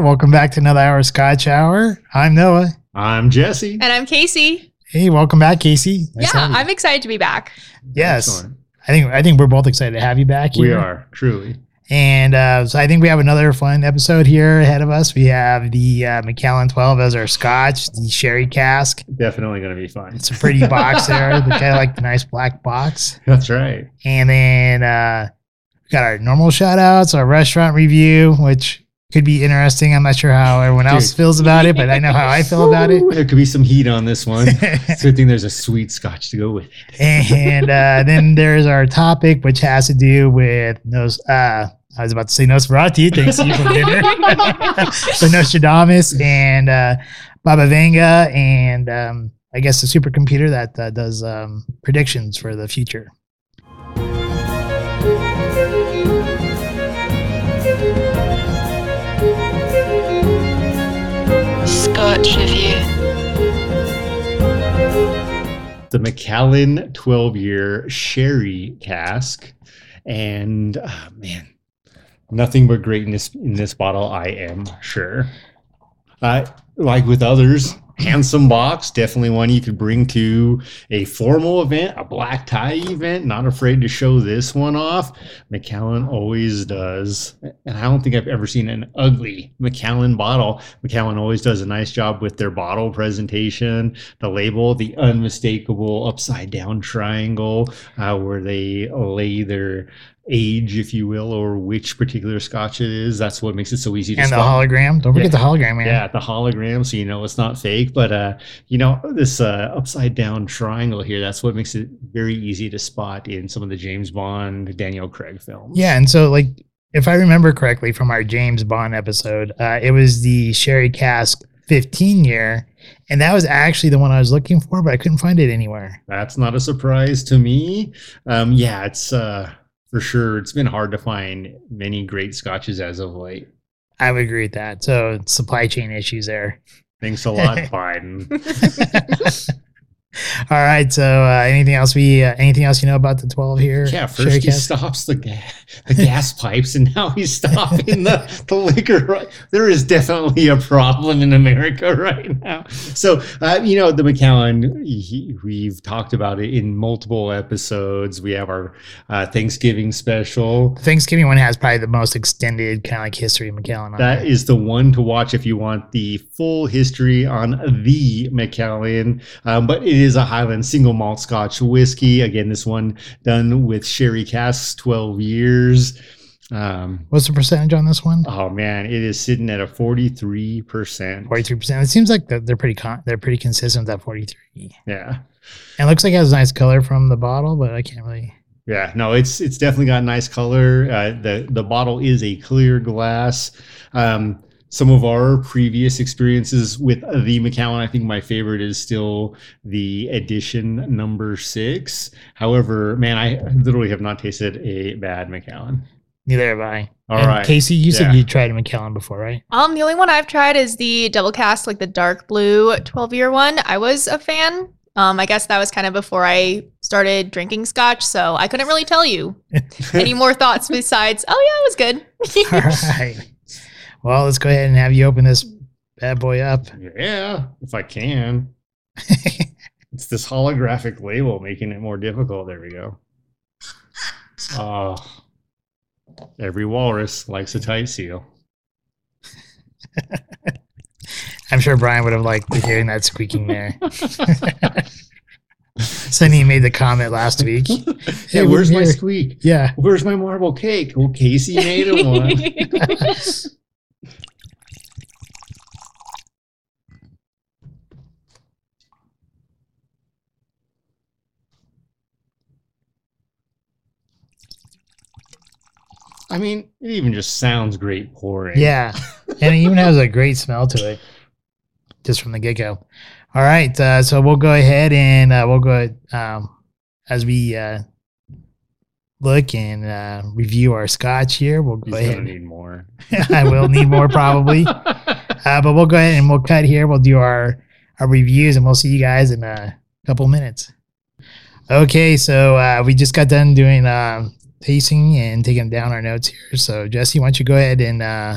Welcome back to another hour of Scotch Hour. I'm Noah. I'm Jesse. And I'm Casey. Hey, welcome back, Casey. Nice yeah. I'm excited to be back. yes. Excellent. I think I think we're both excited to have you back here. We are truly. And uh, so I think we have another fun episode here ahead of us. We have the uh, Macallan 12 as our Scotch, the sherry cask. Definitely going to be fun. It's a pretty box there. The kind of like the nice black box. That's right. And then uh, we got our normal shout outs, our restaurant review, which could be interesting. I'm not sure how everyone else feels about it, but I know how I feel about it. There could be some heat on this one. It's a good thing there's a sweet scotch to go with it. and uh, then there's our topic, which has to do with Nos. Uh, I was about to say Nosferatu. Thanks you for dinner. so Nostradamus and uh, Baba Vanga, and um, I guess the supercomputer that uh, does um, predictions for the future. Scotch Review. The Macallan 12 year sherry cask. And ah, man, nothing but greatness in this bottle, I am sure. Uh, like with others, handsome box, definitely one you could bring to a formal event, a black tie event. Not afraid to show this one off. Macallan always does. And I don't think I've ever seen an ugly Macallan bottle. Macallan always does a nice job with their bottle presentation, the label, the unmistakable upside down triangle, uh, where they lay their age, if you will, or which particular scotch it is. That's what makes it so easy to spot. And the spot. hologram. Don't forget Yeah. the hologram, man. Yeah, the hologram, so you know it's not fake. But uh, you know this uh, upside down triangle here. That's what makes it very easy to spot in some of the James Bond, Daniel Craig films. Yeah, and so like if I remember correctly from our James Bond episode, uh, it was the Sherry Cask 15 year, and that was actually the one I was looking for, but I couldn't find it anywhere. that's not a surprise to me. Um, yeah, it's uh, for sure. It's been hard to find many great scotches as of late. I would agree with that. So supply chain issues there. Thanks a lot, Biden. All right. So uh, anything else we uh, anything else you know about the 12 here? Yeah, Sherry first he Cask? stops the, ga- the gas pipes, and now he's stopping the, the liquor. Right, there is definitely a problem in America right now. So, uh, you know, the Macallan, he, we've talked about it in multiple episodes. We have our uh, Thanksgiving special. Thanksgiving one has probably the most extended kind of like history of Macallan. On That is the one to watch if you want the full history on the Macallan. Um, but it is a Highland single malt Scotch whiskey. Again, this one done with sherry casks, twelve years. Um, What's the percentage on this one? oh man, it is sitting at a forty-three percent. 43%. It seems like they're, they're pretty con- they're pretty consistent with that 43. Yeah, And it looks like it has a nice color from the bottle, but I can't really yeah. No, it's it's definitely got a nice color. Uh, the the bottle is a clear glass. Um, some of our previous experiences with the Macallan, I think my favorite is still the edition number six. However, man, I literally have not tasted a bad Macallan. Neither have I. All and right. Casey, you said Yeah. you tried a Macallan before, right? Um, the only one I've tried is the double cask, like the dark blue 12 year one. I was a fan. Um, I guess that was kind of before I started drinking scotch, so I couldn't really tell you any more thoughts besides, oh yeah, it was good. right. Well, let's go ahead and have you open this bad boy up. Yeah, if I can. It's this holographic label making it more difficult. There we go. Oh, every walrus likes a tight seal. I'm sure Brian would have liked hearing that squeaking there. So he made the comment last week. Hey, where's my squeak? Yeah. Where's my marble cake? Well, Casey made him one. I mean, it even just sounds great pouring. Yeah. And it even has a great smell to it just from the get go. All right. Uh, so we'll go ahead and uh, we'll go um, as we uh, look and uh, review our scotch here. We'll go gonna ahead. need more. I will need more probably. Uh, but we'll go ahead and we'll cut here. We'll do our, our reviews and we'll see you guys in a couple minutes. Okay, so uh, we just got done doing tasting and taking down our notes here. So Jesse, why don't you go ahead and uh,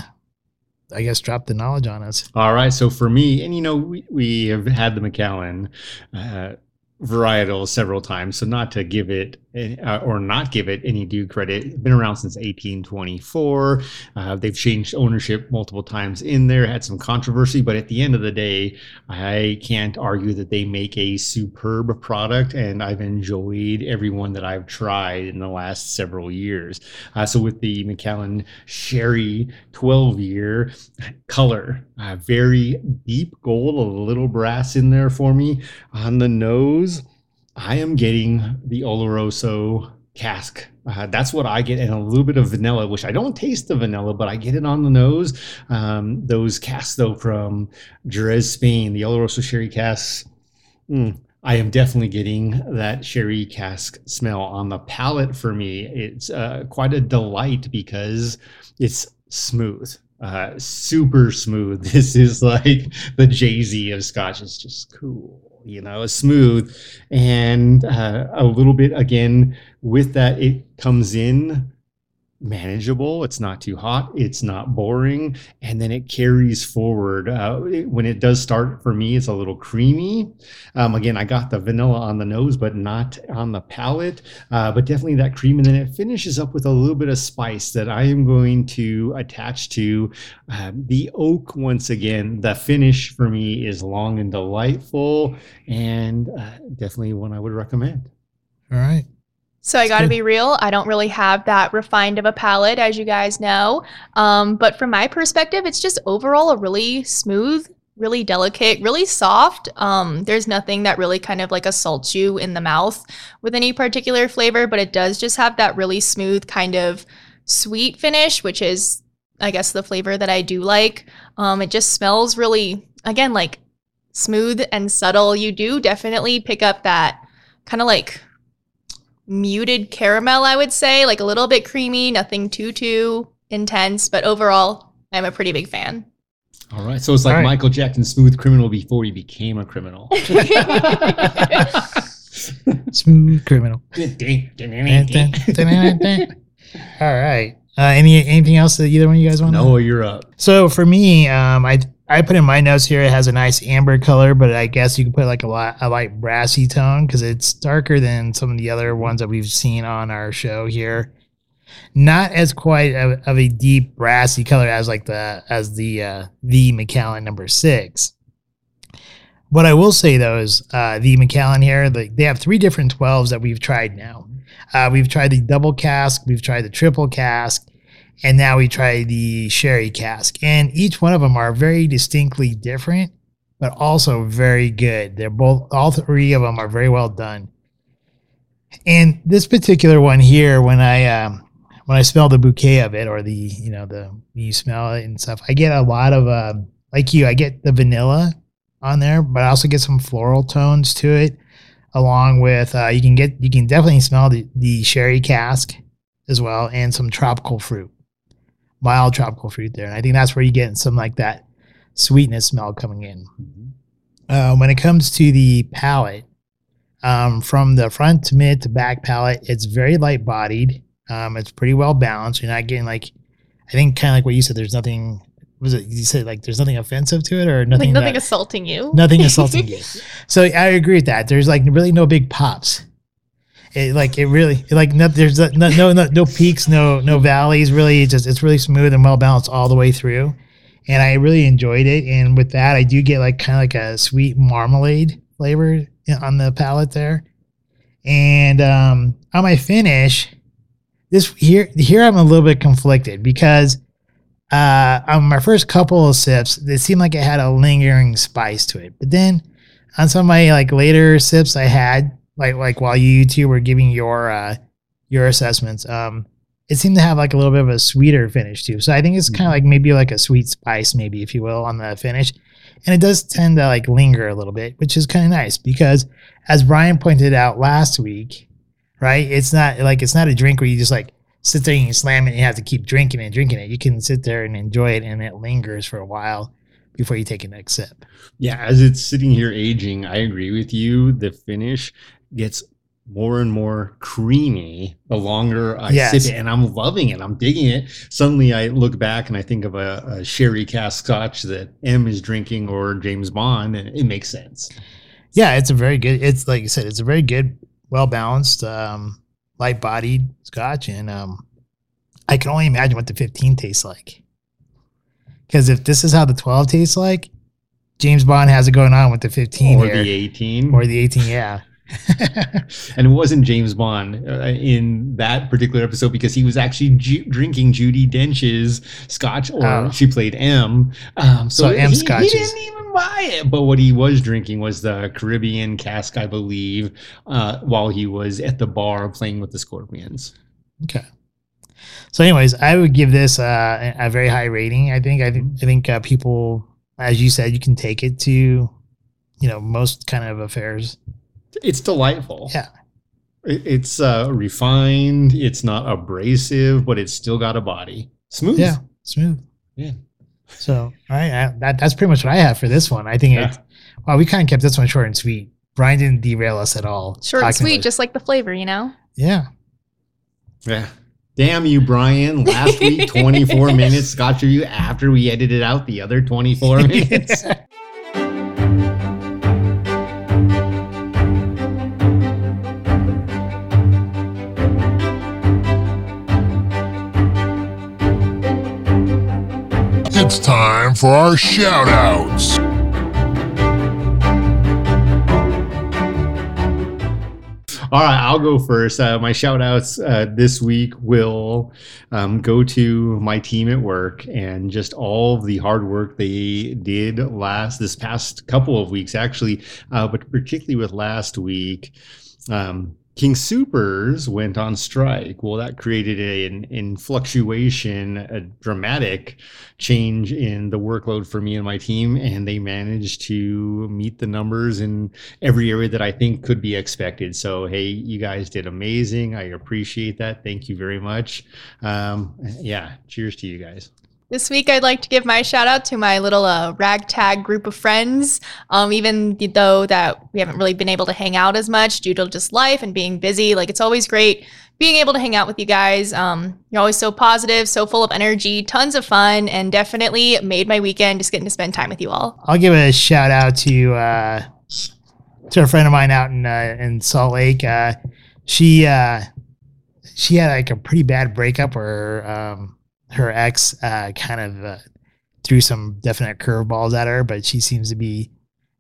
I guess drop the knowledge on us. All right. So for me, and you know, we, we have had the Macallan uh, varietal several times. So not to give it uh, or not give it any due credit, been around since 1824. Uh, they've changed ownership multiple times in there, had some controversy, but at the end of the day, I can't argue that they make a superb product, and I've enjoyed every one that I've tried in the last several years. Uh, so with the Macallan Sherry 12 year color, uh, very deep gold, a little brass in there for me on the nose. I am getting the Oloroso cask. Uh, that's what I get, and a little bit of vanilla, which I don't taste the vanilla, but I get it on the nose. Um, those casks, though, from Jerez, Spain, the Oloroso sherry casks. mm, I am definitely getting that sherry cask smell on the palate for me. It's uh, quite a delight because it's smooth. Uh, super smooth. This is like the Jay Z of Scotch. It's just cool you know, smooth and uh, a little bit again with that. It comes in manageable. It's not too hot. It's not boring, and then it carries forward. Uh, it, when it does start for me, it's a little creamy. Um, again, I got the vanilla on the nose, but not on the palate. Uh, but definitely that cream, and then it finishes up with a little bit of spice that I am going to attach to uh, the oak once again. The finish for me is long and delightful, and uh, definitely one I would recommend. All right. So I got to be real. I don't really have that refined of a palate, as you guys know. Um, but from my perspective, it's just overall a really smooth, really delicate, really soft. Um, there's nothing that really kind of like assaults you in the mouth with any particular flavor, but it does just have that really smooth kind of sweet finish, which is, I guess, the flavor that I do like. Um, it just smells really, again, like smooth and subtle. You do definitely pick up that kind of like muted caramel, I would say, like a little bit creamy, nothing too too intense, but overall, I'm a pretty big fan. All right, so it's like All right. Michael Jackson, smooth criminal before he became a criminal. Smooth criminal. All right. Uh, any anything else that either one of you guys want? Noah, you're up. So for me, um, I I put in my notes here. It has a nice amber color, but I guess you can put like a lot a light brassy tone because it's darker than some of the other ones that we've seen on our show here. Not as quite of, of a deep brassy color as like the as the uh, the Macallan number six. What I will say though is uh, the Macallan here, like they have three different twelves that we've tried now. Uh, we've tried the double cask, we've tried the triple cask, and now we try the sherry cask. And each one of them are very distinctly different, but also very good. They're both, all three of them are very well done. And this particular one here, when I um, when I smell the bouquet of it, or the you know the you smell it and stuff, I get a lot of uh, like you. I get the vanilla on there, but I also get some floral tones to it, along with uh, you can get you can definitely smell the the sherry cask as well, and some tropical fruit mild tropical fruit there. And I think that's where you get some like that sweetness smell coming in. Uh, when it comes to the palate, um, from the front to mid to back palate, it's very light bodied. Um, it's pretty well balanced. You're not getting like, I think kind of like what you said. There's nothing. Was it you said like there's nothing offensive to it or nothing? Like nothing? that- assaulting you. nothing assaulting you. So I agree with that. There's like really no big pops. It like it really like no, there's no, no no no peaks, no no valleys. Really, just it's really smooth and well balanced all the way through, and I really enjoyed it. And with that, I do get like kind of like a sweet marmalade flavor on the palate there. And um, on my finish, this here here I'm a little bit conflicted because uh, on my first couple of sips, it seemed like it had a lingering spice to it. But then on some of my like later sips I had, like like while you two were giving your uh your assessments, um, it seemed to have like a little bit of a sweeter finish too. So I think it's kind of like maybe like a sweet spice, maybe if you will, on the finish. And it does tend to like linger a little bit, which is kind of nice because as Brian pointed out last week, right? It's not like it's not a drink where you just like sit there and you slam it and you have to keep drinking and drinking it. You can sit there and enjoy it and it lingers for a while before you take a next sip. Yeah, as it's sitting here aging, I agree with you. The finish gets more and more creamy the longer I Yes. sip it, and I'm loving it. I'm digging it. Suddenly, I look back and I think of a, a sherry cask Scotch that M is drinking or James Bond, and it makes sense. Yeah, it's a very good. It's like you said, it's a very good, well balanced, um, light bodied Scotch, and um, I can only imagine what the 15 tastes like. Because if this is how the 12 tastes like, James Bond has it going on with the 15 or here, the 18. or the 18. Yeah, and it wasn't James Bond uh, in that particular episode because he was actually ju- drinking Judi Dench's Scotch, or Oh. she played M. Um, so So M he, scotches. he didn't even buy it. But what he was drinking was the Caribbean cask, I believe, uh, while he was at the bar playing with the Scorpions. Okay. So, anyways, I would give this uh, a a very high rating. I think. I think. I think uh, people, as you said, you can take it to, you know, most kind of affairs. It's delightful. Yeah. It- It's uh, refined. It's not abrasive, but it's still got a body. Smooth. Yeah, smooth. Yeah. So, all right, I, that that's pretty much what I have for this one. I think Yeah. it's wow. We kind of kept this one short and sweet. Brian didn't derail us at all. Short and sweet, about- just like the flavor, you know? yeah. Yeah. Damn you, Brian. Last week, 24 minutes Scotch review after we edited out the other 24 minutes. Time for our shout outs. All right, I'll go first. Uh, my shout outs uh, this week will um, go to my team at work and just all the hard work they did last this past couple of weeks, actually, uh, but particularly with last week. Um, King Supers went on strike. Well, that created a, an, in fluctuation, a dramatic change in the workload for me and my team, and they managed to meet the numbers in every area that I think could be expected. So, hey, you guys did amazing. I appreciate that. Thank you very much. Um, yeah, cheers to you guys. This week, I'd like to give my shout out to my little uh, ragtag group of friends. Um, even though that we haven't really been able to hang out as much due to just life and being busy, like it's always great being able to hang out with you guys. Um, you're always so positive, so full of energy, tons of fun, and definitely made my weekend just getting to spend time with you all. I'll give a shout out to uh, to a friend of mine out in uh, in Salt Lake. Uh, she uh, she had like a pretty bad breakup where um, her ex uh, kind of uh, threw some definite curveballs at her, but she seems to be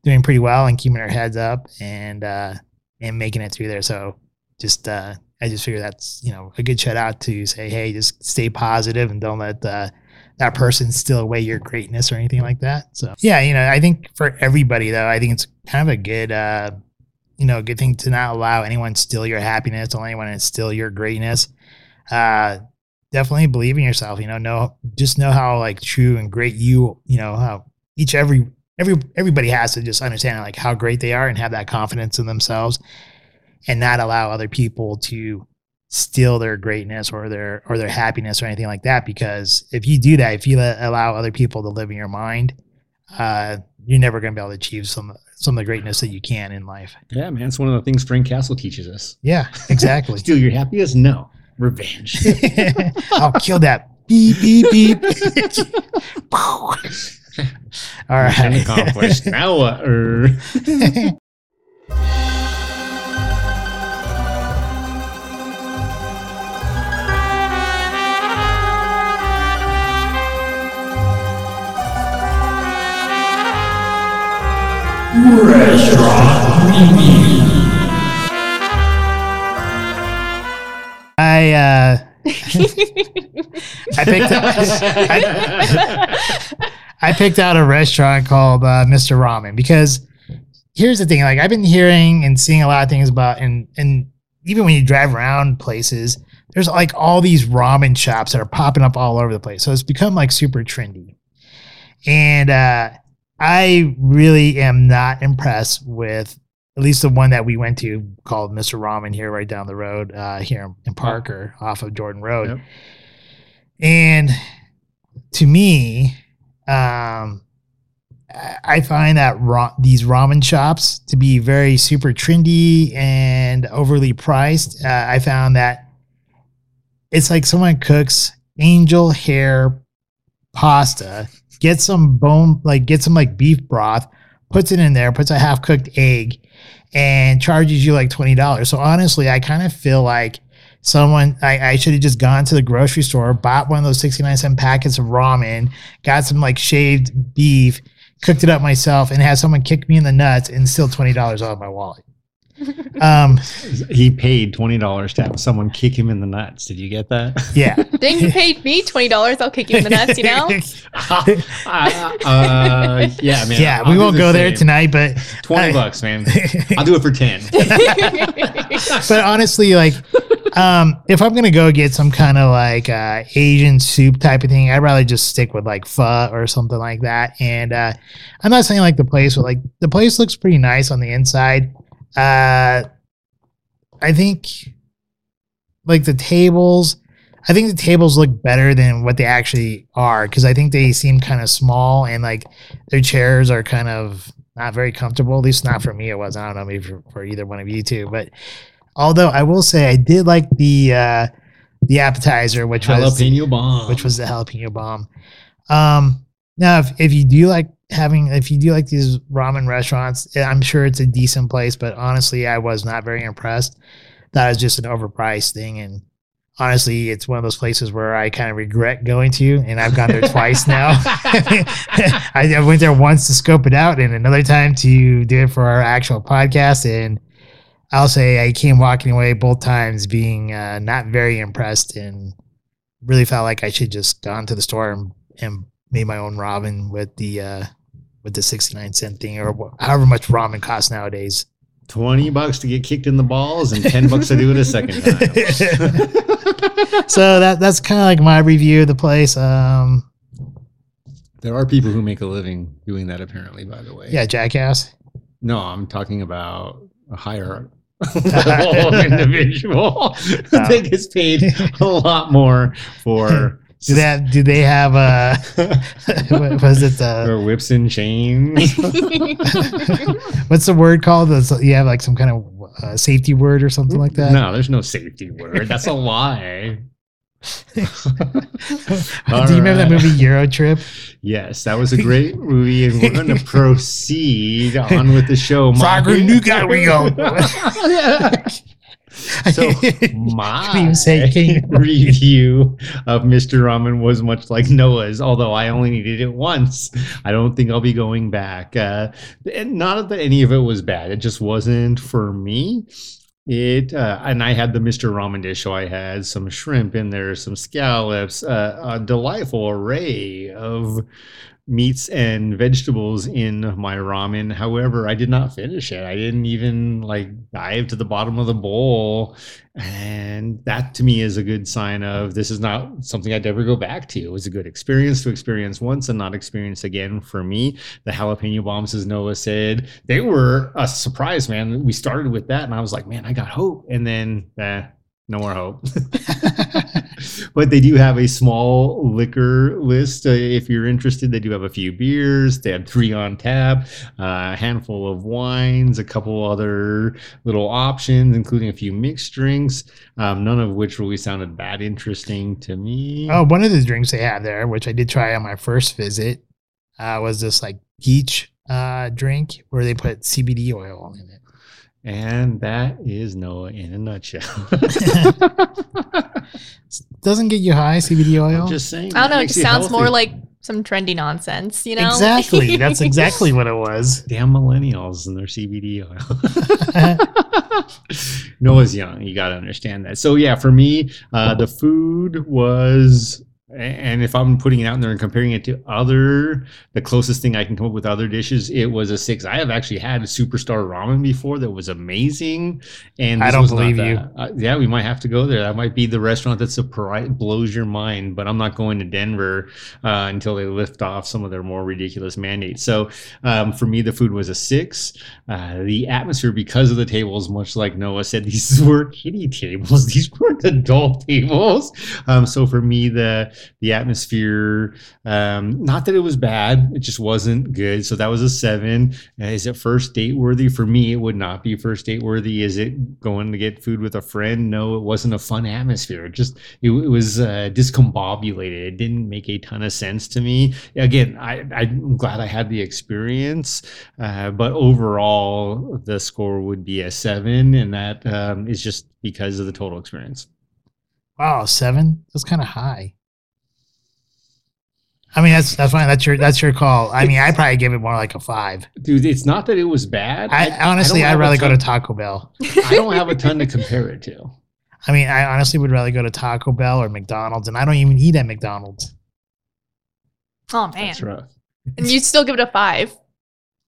doing pretty well and keeping her heads up and uh, and making it through there. So just uh, I just figure that's you know a good shout out to say hey just stay positive and don't let uh, that person steal away your greatness or anything like that. So yeah, you know I think for everybody though I think it's kind of a good uh, you know good thing to not allow anyone steal your happiness, let anyone steal your greatness. Uh, definitely believe in yourself. You know, know just know how like true and great you you know how each every every everybody has to just understand like how great they are and have that confidence in themselves and not allow other people to steal their greatness or their or their happiness or anything like that because if you do that if you let, allow other people to live in your mind uh you're never going to be able to achieve some some of the greatness that you can in life Yeah, man, it's one of the things Frank Castle teaches us. yeah exactly Steal your happiness? No. Revenge. i'll kill that beep beep beep all Mission right accomplished. now what? Er. I uh I picked I, I picked out a restaurant called uh, Mr. Ramen because here's the thing like I've been hearing and seeing a lot of things about and and even when you drive around places there's like all these ramen shops that are popping up all over the place so it's become like super trendy and uh I really am not impressed with at least the one that we went to called Mr. Ramen here right down the road uh, here in Parker off of Jordan Road. Yep. And to me, um, I I find that ra- these ramen shops to be very super trendy and overly priced. Uh, I found that it's like someone cooks angel hair pasta, get some bone, like get some like beef broth, puts it in there, puts a half cooked egg, and charges you like twenty dollars. So honestly, I kind of feel like someone I, I should have just gone to the grocery store, bought one of those 69 cent packets of ramen, got some like shaved beef, cooked it up myself, and had someone kick me in the nuts and twenty dollars out of my wallet. Um, He paid twenty dollars to have someone kick him in the nuts. Did you get that? yeah. Then you paid me twenty dollars. I'll kick you in the nuts. You know. uh, uh, yeah, man. yeah, I'll we won't the go there tonight, but Twenty I- bucks, man. I'll do it for ten. but honestly, like, um, if I'm gonna go get some kind of like uh, Asian soup type of thing, I'd rather just stick with like pho or something like that. And uh, I'm not saying like the place, but like the place looks pretty nice on the inside. Uh, I think like the tables. I think the tables look better than what they actually are because I think they seem kind of small and like their chairs are kind of not very comfortable. At least not for me, it was. I don't know, maybe for, for either one of you two. But although I will say I did like the uh, the appetizer, which was Jalapeno bomb. which was the jalapeno bomb. Um, now, if, if you do like having, if you do like these ramen restaurants, I'm sure it's a decent place. But honestly, I was not very impressed. That was just an overpriced thing, and honestly, it's one of those places where I kind of regret going to, and I've gone there twice now. I, I went there once to scope it out, and another time to do it for our actual podcast, and. I'll say I came walking away both times being uh, not very impressed and really felt like I should just gone to the store and, and made my own ramen with the uh, with the sixty nine cent thing or however much ramen costs nowadays. Twenty bucks to get kicked in the balls and ten bucks to do it a second time. So that that's kind of like my review of the place. Um, there are people who make a living doing that, apparently. By the way, yeah, Jackass. No, I'm talking about a higher level individual Oh. that gets paid a lot more for Do they have, do they have uh what was it uh for whips and chains. what's the word called? It's- you have like some kind of uh, safety word or something like that. no, there's no safety word. That's a lie. do you remember that movie Euro Trip? Yes, that was a great movie, and we're going to proceed on with the show. My- New Guy we go. So my review of Mr. Ramen was much like Noah's, although I only needed it once. I don't think I'll be going back. Uh, and not that any of it was bad; it just wasn't for me. It uh, and I had the Mr. Ramen dish, so I had some shrimp in there, some scallops, uh, a delightful array of meats and vegetables in my ramen. However, I did not finish it. I didn't even like dive to the bottom of the bowl. And that to me is a good sign of this is not something I'd ever go back to. It was a good experience to experience once and not experience again for me. The jalapeno bombs, as Noah said, they were a surprise, man. We started with that and I was like, man, I got hope. And then, eh, no more hope. but they do have a small liquor list. Uh, if you're interested, they do have a few beers. They have three on tap, uh, a handful of wines, a couple other little options, including a few mixed drinks, um, none of which really sounded that interesting to me. Oh, one of the drinks they had there, which I did try on my first visit, uh, was this like peach uh, drink where they put CBD oil in it. And that is Noah in a nutshell. Doesn't get you high, CBD oil. I'm just saying. I don't know. It makes you sounds more like some trendy nonsense. You know. Exactly. That's exactly what it was. damn millennials and their CBD oil. Noah's young. You got to understand that. So yeah, for me, uh, the food was, and if I'm putting it out there and comparing it to other, the closest thing I can come up with other dishes, it was a six. I have actually had a superstar ramen before that was amazing, and I don't believe you. Uh, yeah, we might have to go there. That might be the restaurant that surprise blows your mind. But I'm not going to Denver uh, until they lift off some of their more ridiculous mandates. So um, for me, the food was a six. Uh, the atmosphere, because of the tables, much like Noah said, these were kiddie tables. These weren't adult tables. Um, so for me, the the atmosphere. Um, not that it was bad, it just wasn't good. So that was a seven. Uh, is it first date worthy? For me, it would not be first date worthy. Is it going to get food with a friend? No, it wasn't a fun atmosphere. It just it, it was uh, discombobulated. It didn't make a ton of sense to me. Again, I, I'm glad I had the experience, uh, but overall, the score would be a seven, and that um, is just because of the total experience. Wow, seven? That's kind of high. I mean, that's that's fine. That's your that's your call. I mean, I probably give it more like a five. Dude, it's not that it was bad. I, honestly, don't I'd have a rather go to Taco Bell. I don't have a ton to compare it to. I mean, I honestly would rather go to Taco Bell or McDonald's, and I don't even eat at McDonald's. Oh man. That's rough. And you'd still give it a five.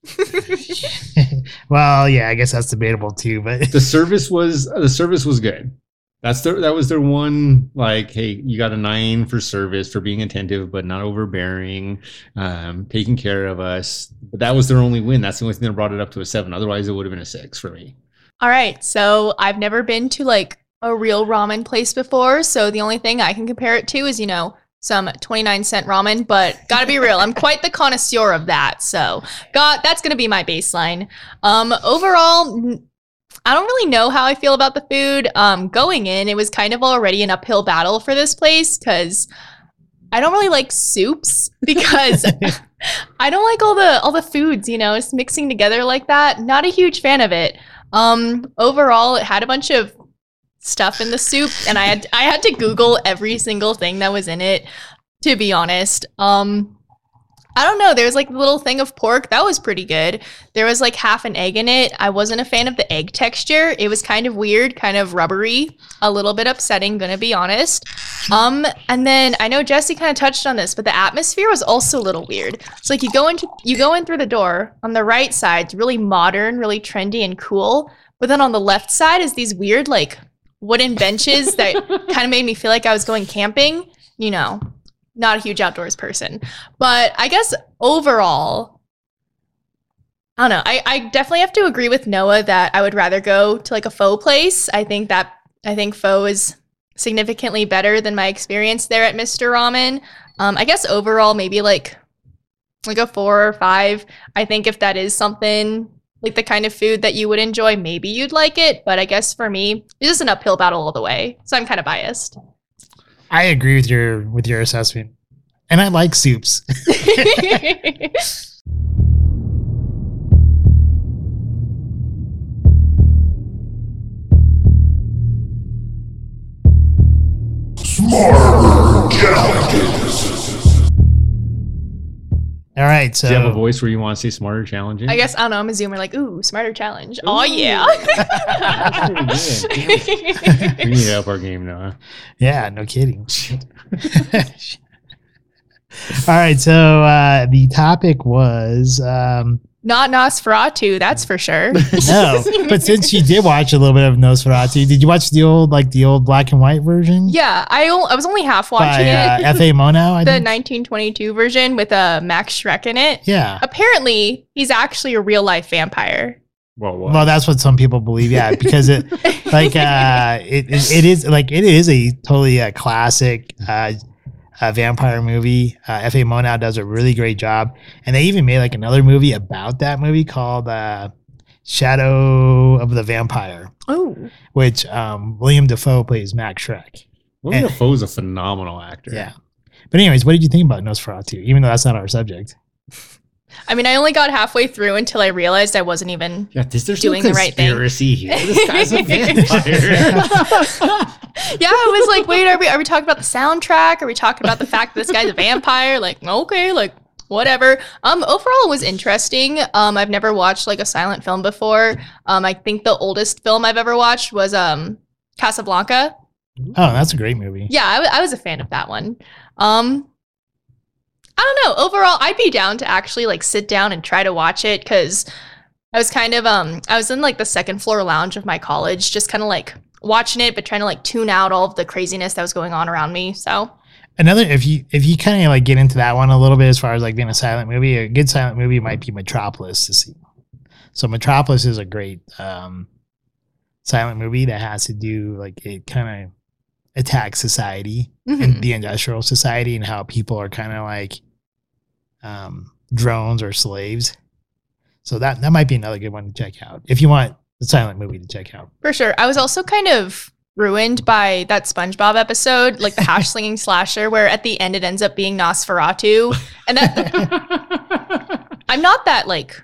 well, yeah, I guess that's debatable too. But The service was the service was good. That's their that was their one like, hey, you got a nine for service for being attentive but not overbearing, um, taking care of us. But that was their only win. That's the only thing that brought it up to a seven. Otherwise, it would have been a six for me. All right. So I've never been to like a real ramen place before. So the only thing I can compare it to is, you know, some 29 cent ramen, but gotta be real. I'm quite the connoisseur of that. So God, that's gonna be my baseline. Um, overall, I don't really know how I feel about the food. Um, going in, it was kind of already an uphill battle for this place because I don't really like soups because I don't like all the all the foods, you know, just mixing together like that. Not a huge fan of it. Um, overall, it had a bunch of stuff in the soup, and I had I had to Google every single thing that was in it. To be honest, um, I don't know. There was like a little thing of pork that was pretty good. There was like half an egg in it. I wasn't a fan of the egg texture. It was kind of weird, kind of rubbery, a little bit upsetting. Gonna be honest. Um, and then I know Jesse kind of touched on this, but the atmosphere was also a little weird. It's like you go into you go in through the door on the right side, it's really modern, really trendy and cool. But then on the left side is these weird like wooden benches that kind of made me feel like I was going camping. You know, not a huge outdoors person, but I guess overall, I don't know. I, I definitely have to agree with Noah that I would rather go to like a pho place. I think that I think pho is significantly better than my experience there at Mr. Ramen. Um, I guess overall, maybe like like a four or five. I think if that is something like the kind of food that you would enjoy, maybe you'd like it. But I guess for me, it's an uphill battle all the way. So I'm kind of biased. I agree with your with your assessment, and I like soups. Smarter All right, so Do you have a voice where you want to say smarter, challenging? I guess I don't know. I'm a zoomer, like ooh, smarter challenge. Oh yeah. That's pretty we need to up our game now. yeah, no kidding. All right, so uh, the topic was um, Not Nosferatu, that's for sure. no, but since you did watch a little bit of Nosferatu, did you watch the old like the old black and white version? yeah, I o- I was only half watching by uh, it. F. A. Murnau. I the think. 1922 version with uh, Max Schreck in it. yeah. Apparently, he's actually a real life vampire. Well, what? Well, that's what some people believe. Yeah, because it like uh, it, it it is like it is a totally uh, classic uh, uh, vampire movie. Uh, F. A. Murnau does a really great job, and they even made like another movie about that movie called uh, Shadow of the Vampire, Oh, which um, William Dafoe plays Max Schreck. William is a phenomenal actor. Yeah. But anyways, what did you think about Nosferatu? Even though that's not our subject. I mean, I only got halfway through until I realized I wasn't even. Yeah, this, there's Doing no the right thing. conspiracy here. This guy's a vampire. Yeah, I was like, wait, are we are we talking about the soundtrack? Are we talking about the fact that this guy's a vampire? Like, okay, like whatever. Um, overall, it was interesting. Um, I've never watched like a silent film before. Um, I think the oldest film I've ever watched was um Casablanca. Oh, that's a great movie. Yeah, I, w- I was a fan of that one. Um, I don't know. Overall, I'd be down to actually like sit down and try to watch it because I was kind of um I was in like the second floor lounge of my college, just kind of like watching it, but trying to like tune out all of the craziness that was going on around me. So Another, if you if you kind of like get into that one a little bit, as far as like being a silent movie, a good silent movie might be Metropolis to see. So Metropolis is a great um, silent movie that has to do like it kind of attack society Mhm. and the industrial society and how people are kind of like um, drones or slaves. So that that might be another good one to check out if you want the silent movie to check out. For sure. I was also kind of ruined by that SpongeBob episode, like the hash slinging slasher, where at the end it ends up being Nosferatu. And that I'm not that like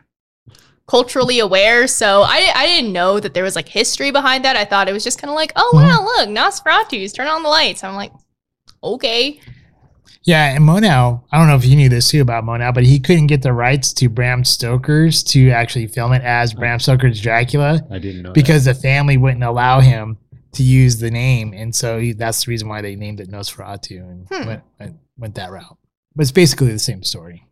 culturally aware, so I I didn't know that there was like history behind that. I thought it was just kind of like, oh wow, look, Nosferatu's turn on the lights. I'm like, okay. Yeah, and Murnau, I don't know if you knew this too about Murnau, but he couldn't get the rights to Bram Stoker's to actually film it as Bram Stoker's Dracula I didn't know because the family wouldn't allow him to use the name, and so he, that's the reason why they named it Nosferatu and Hmm. went, went went that route. But it's basically the same story.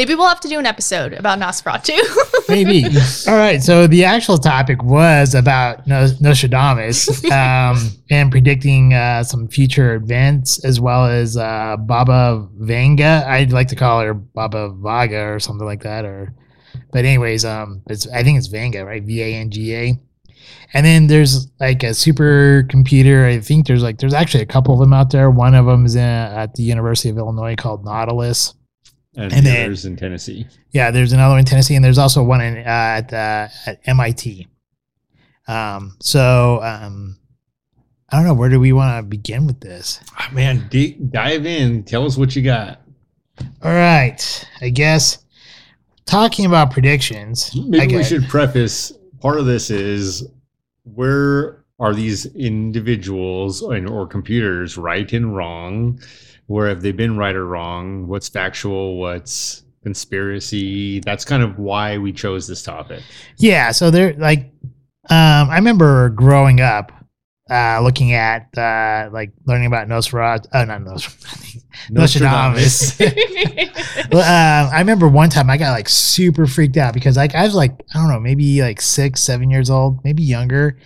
Maybe we'll have to do an episode about Nosferatu. Maybe. All right. So the actual topic was about Nos- Nostradamus um, and predicting uh, some future events, as well as uh, Baba Vanga. I'd like to call her Baba Vaga or something like that. Or, but anyways, um, it's I think it's Vanga, right? V A N G A. And then there's like a supercomputer. I think there's like there's actually a couple of them out there. One of them is in, at the University of Illinois called Nautilus. And, and the then- others in Tennessee. Yeah, there's another one in Tennessee, and there's also one in uh, at uh, at MIT. Um, so um, I don't know where do we want to begin with this. Ah, man, di- dive in. Tell us what you got. All right, I guess talking about predictions. Maybe we should preface part of this is where are these individuals and or computers right and wrong? Where have they been right or wrong? What's factual? What's conspiracy? That's kind of why we chose this topic. Yeah, so they're like, um, I remember growing up, uh, looking at uh, like learning about Nosferatu. Oh, not Nosferatu. Nostradamus. Well, uh, I remember one time I got like super freaked out because like I was like I don't know maybe like six seven years old maybe younger,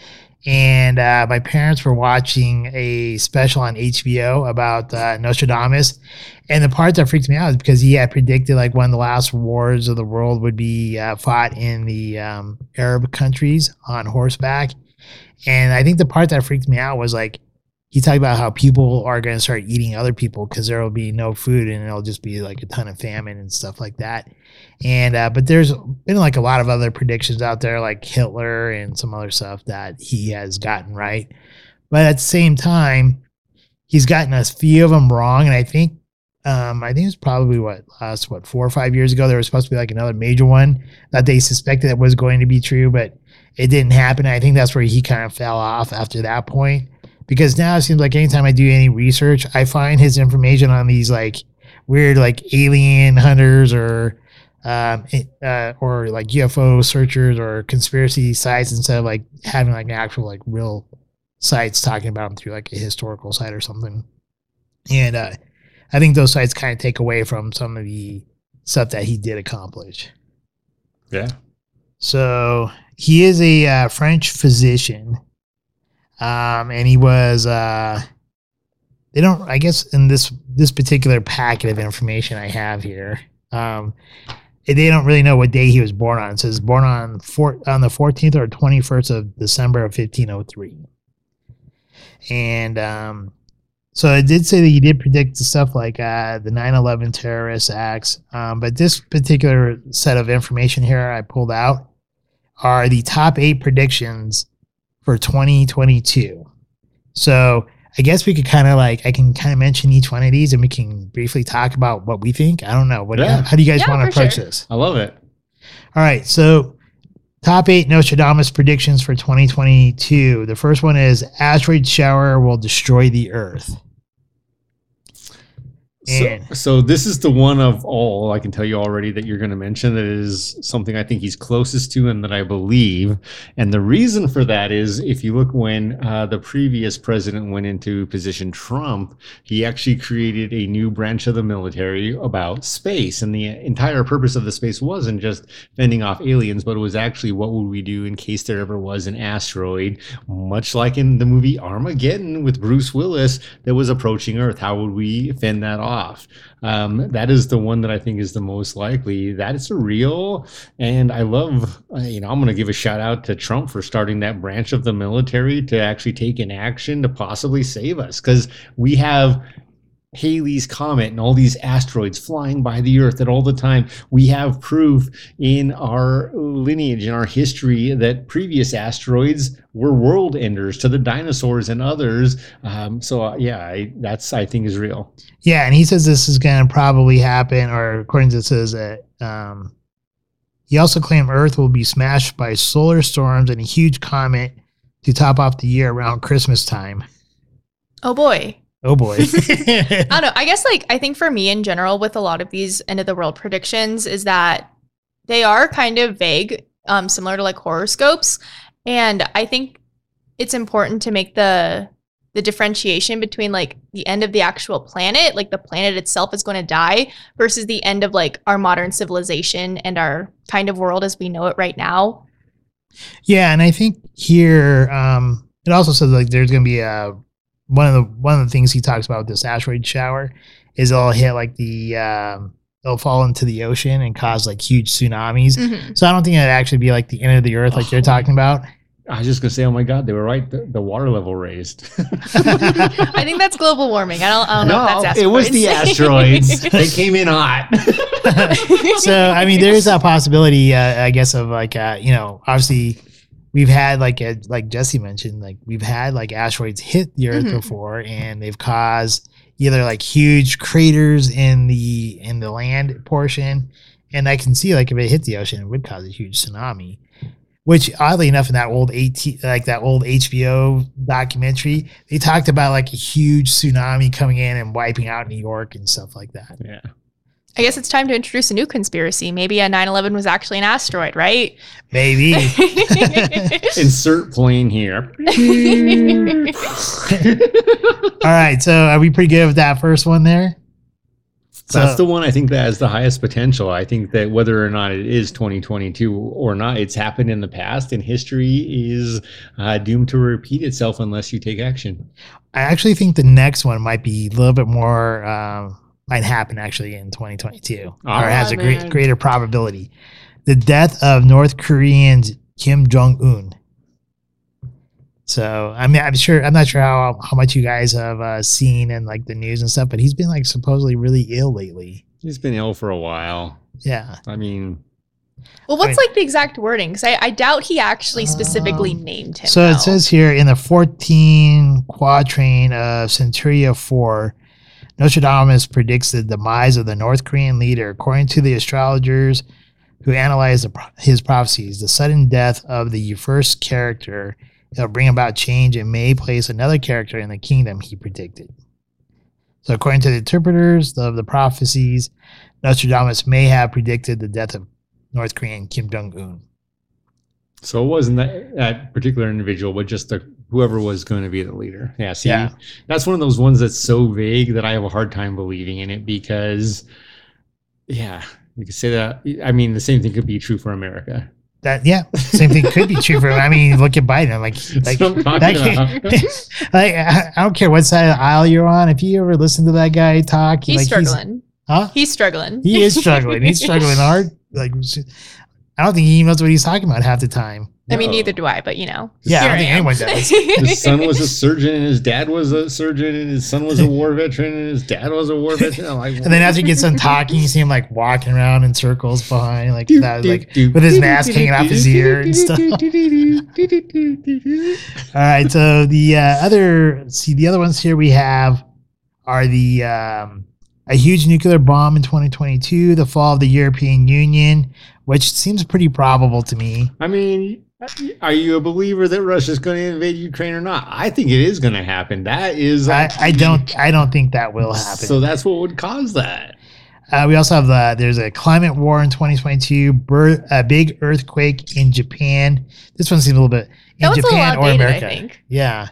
and uh, my parents were watching a special on HBO about uh, Nostradamus, and the part that freaked me out is because he had predicted like one of the last wars of the world would be uh, fought in the um, Arab countries on horseback, and I think the part that freaked me out was like he talked about how people are going to start eating other people because there will be no food and it'll just be like a ton of famine and stuff like that. And uh, but there's been like a lot of other predictions out there, like Hitler and some other stuff that he has gotten right. But at the same time, he's gotten a few of them wrong, and I think. Um, I think it was probably what last what four or five years ago. There was supposed to be like another major one that they suspected it was going to be true, but it didn't happen. I think that's where he kind of fell off after that point because now it seems like anytime I do any research, I find his information on these like weird like alien hunters or um uh, or like UFO searchers or conspiracy sites instead of like having like actual like real sites talking about them through like a historical site or something. And uh, I think those sites kind of take away from some of the stuff that he did accomplish. Yeah. So he is a uh, French physician, um, and he was. Uh, they don't. I guess in this this particular packet of information I have here, um, they don't really know what day he was born on. It says born on four, on the fourteenth or twenty first of December of fifteen oh three, and um, so it did say that he did predict the stuff like uh, the 9-11 terrorist acts. Um, but this particular set of information here I pulled out are the top eight predictions for 2022. So I guess we could kind of like I can kind of mention each one of these and we can briefly talk about what we think. I don't know. What Yeah. how do you guys Yeah, want to approach sure. this? I love it. All right, so top eight Nostradamus predictions for 2022. The first one is asteroid shower will destroy the Earth. So, so this is the one of all I can tell you already that you're going to mention that is something I think he's closest to and that I believe. And the reason for that is if you look when uh, the previous president went into position, Trump, he actually created a new branch of the military about space. And the entire purpose of the space wasn't just fending off aliens, but it was actually what would we do in case there ever was an asteroid, much like in the movie Armageddon with Bruce Willis that was approaching Earth. How would we fend that off? Off. Um, that is the one that I think is the most likely. That is real, and I love. Uh, you know, I'm going to give a shout out to Trump for starting that branch of the military to actually take an action to possibly save us because we have Halley's Comet and all these asteroids flying by the Earth at all the time. We have proof in our lineage, in our history, that previous asteroids were world enders to the dinosaurs and others. Um, so, uh, yeah, I, that's, I think, is real. Yeah, and he says this is going to probably happen, or according to this, says that um, he also claimed Earth will be smashed by solar storms and a huge comet to top off the year around Christmas time. Oh boy. Oh boy. I don't know. I guess like I think for me in general with a lot of these end of the world predictions is that they are kind of vague, um, similar to like horoscopes. And I think it's important to make the the differentiation between like the end of the actual planet, like the planet itself is going to die, versus the end of like our modern civilization and our kind of world as we know it right now. Yeah, and I think here um, it also says like there's going to be a one of the one of the things he talks about with this asteroid shower is it'll hit like the um, it'll fall into the ocean and cause like huge tsunamis. Mhm. So I don't think it'd actually be like the end of the earth like you're talking about. I was just gonna say, oh my God, they were right. The, the water level raised. I think that's global warming. I don't, I don't know if that's it was the asteroids. asteroids. they came in hot. so I mean, there is that possibility, uh, I guess, of like uh, you know, obviously we've had like a, like Jesse mentioned, like we've had like asteroids hit the Earth Mhm. before, and they've caused either like huge craters in the in the land portion, and I can see like if it hit the ocean, it would cause a huge tsunami. Which oddly enough, in that old AT like that old HBO documentary, they talked about like a huge tsunami coming in and wiping out New York and stuff like that. yeah. I guess it's time to introduce a new conspiracy. Maybe a 9 11 was actually an asteroid, right? Maybe. Insert plane here. All right, so are we pretty good with that first one there? So, That's the one I think that has the highest potential. I think that whether or not it is 2022 or not, it's happened in the past, and history is uh, doomed to repeat itself unless you take action. I actually think the next one might be a little bit more um, might happen actually in 2022, or has a Ah, great greater probability. The death of North Korean's Kim Jong Un. So I mean, I'm sure I'm not sure how how much you guys have uh, seen and like the news and stuff, but he's been like supposedly really ill lately. He's been ill for a while. Yeah, I mean, well, what's Right. like the exact wording? Because I, I doubt he actually specifically Um, named him. So though. it says here in the 14 quatrain of Centuria 4, Nostradamus predicts the demise of the North Korean leader. According to the astrologers who analyzed his prophecies, the sudden death of the first character will bring about change and may place another character in the kingdom, he predicted. So, according to the interpreters of the prophecies, Nostradamus may have predicted the death of North Korean Kim Jong Un. so it wasn't that, that particular individual, but just the whoever was going to be the leader. Yeah, see, Yeah. that's one of those ones that's so vague that I have a hard time believing in it because, yeah, you could say that. I mean, the same thing could be true for America. That yeah, same thing could be true for. I mean, look at Biden. Like, like, I'm that can't- like I I don't care what side of the aisle you're on. If you ever listen to that guy talk, he's like, struggling. huh? He's struggling. He is struggling. He's struggling hard. Like, I don't think he knows what he's talking about half the time. I mean, neither do I, but you know. Yeah, I here don't think am. anyone does. his son was a surgeon and his dad was a surgeon and his son was a war veteran and his dad was a war veteran. I'm like, And then as he gets done talking, you see him like walking around in circles behind, like that, like with his mask hanging off his ear and stuff. All right, so the uh, other see the other ones here we have are the um, a huge nuclear bomb in 2022, the fall of the European Union, which seems pretty probable to me. I mean, are you a believer that Russia's going to invade Ukraine or not? I think it is going to happen. That is, I, I don't I don't think that will happen. So that's what would cause that. Uh, we also have the there's a climate war in 2022, bir- a big earthquake in Japan. This one seems a little bit in That was a Japan or dated, I America. think. Yeah,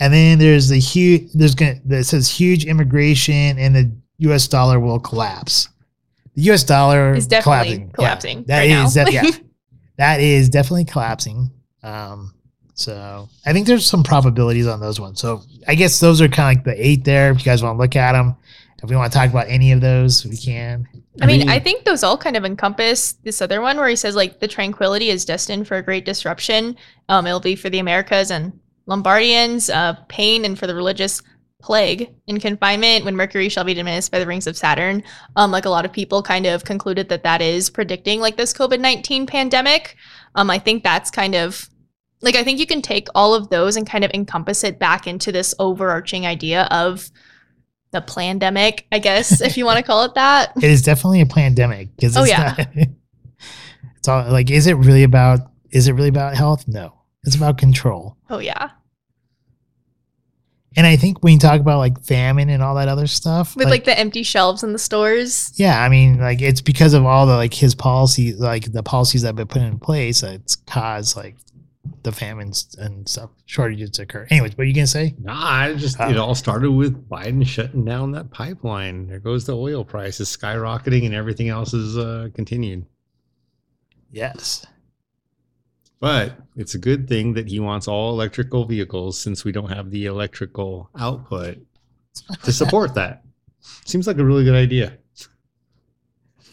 and then there's the huge there's gonna that says huge immigration and the U.S. dollar will collapse. The U.S. dollar Is definitely collapsing. collapsing Yeah, right is now. that, yeah, that is definitely collapsing. Um, so I think there's some probabilities on those ones. So I guess those are kind of like the eight there. If you guys want to look at them, If we want to talk about any of those, we can. I mean, mean- I think those all kind of encompass this other one where he says like the tranquility is destined for a great disruption. Um, it'll be for the Americas and Lombardians, uh, pain and for the religious plague in confinement when Mercury shall be diminished by the rings of Saturn. Um, like a lot of people kind of concluded that that is predicting like this COVID nineteen pandemic. Um, I think that's kind of like I think you can take all of those and kind of encompass it back into this overarching idea of the pandemic, I guess, if you want to call it that. It is definitely a pandemic because Oh, yeah. not. It's all like, is it really about? Is it really about health? No, it's about control. Oh yeah. And I think when you talk about like famine and all that other stuff, With like, the empty shelves in the stores. yeah, I mean, like it's because of all the like his policy, like the policies that have been put in place that's caused like the famines and stuff, shortages occur. Anyways, what are you gonna say? Nah, I just Uh, it all started with Biden shutting down that pipeline. There goes the oil prices skyrocketing, and everything else is uh, continued. Yes. But it's a good thing that he wants all electrical vehicles since we don't have the electrical output to support that. Seems like a really good idea.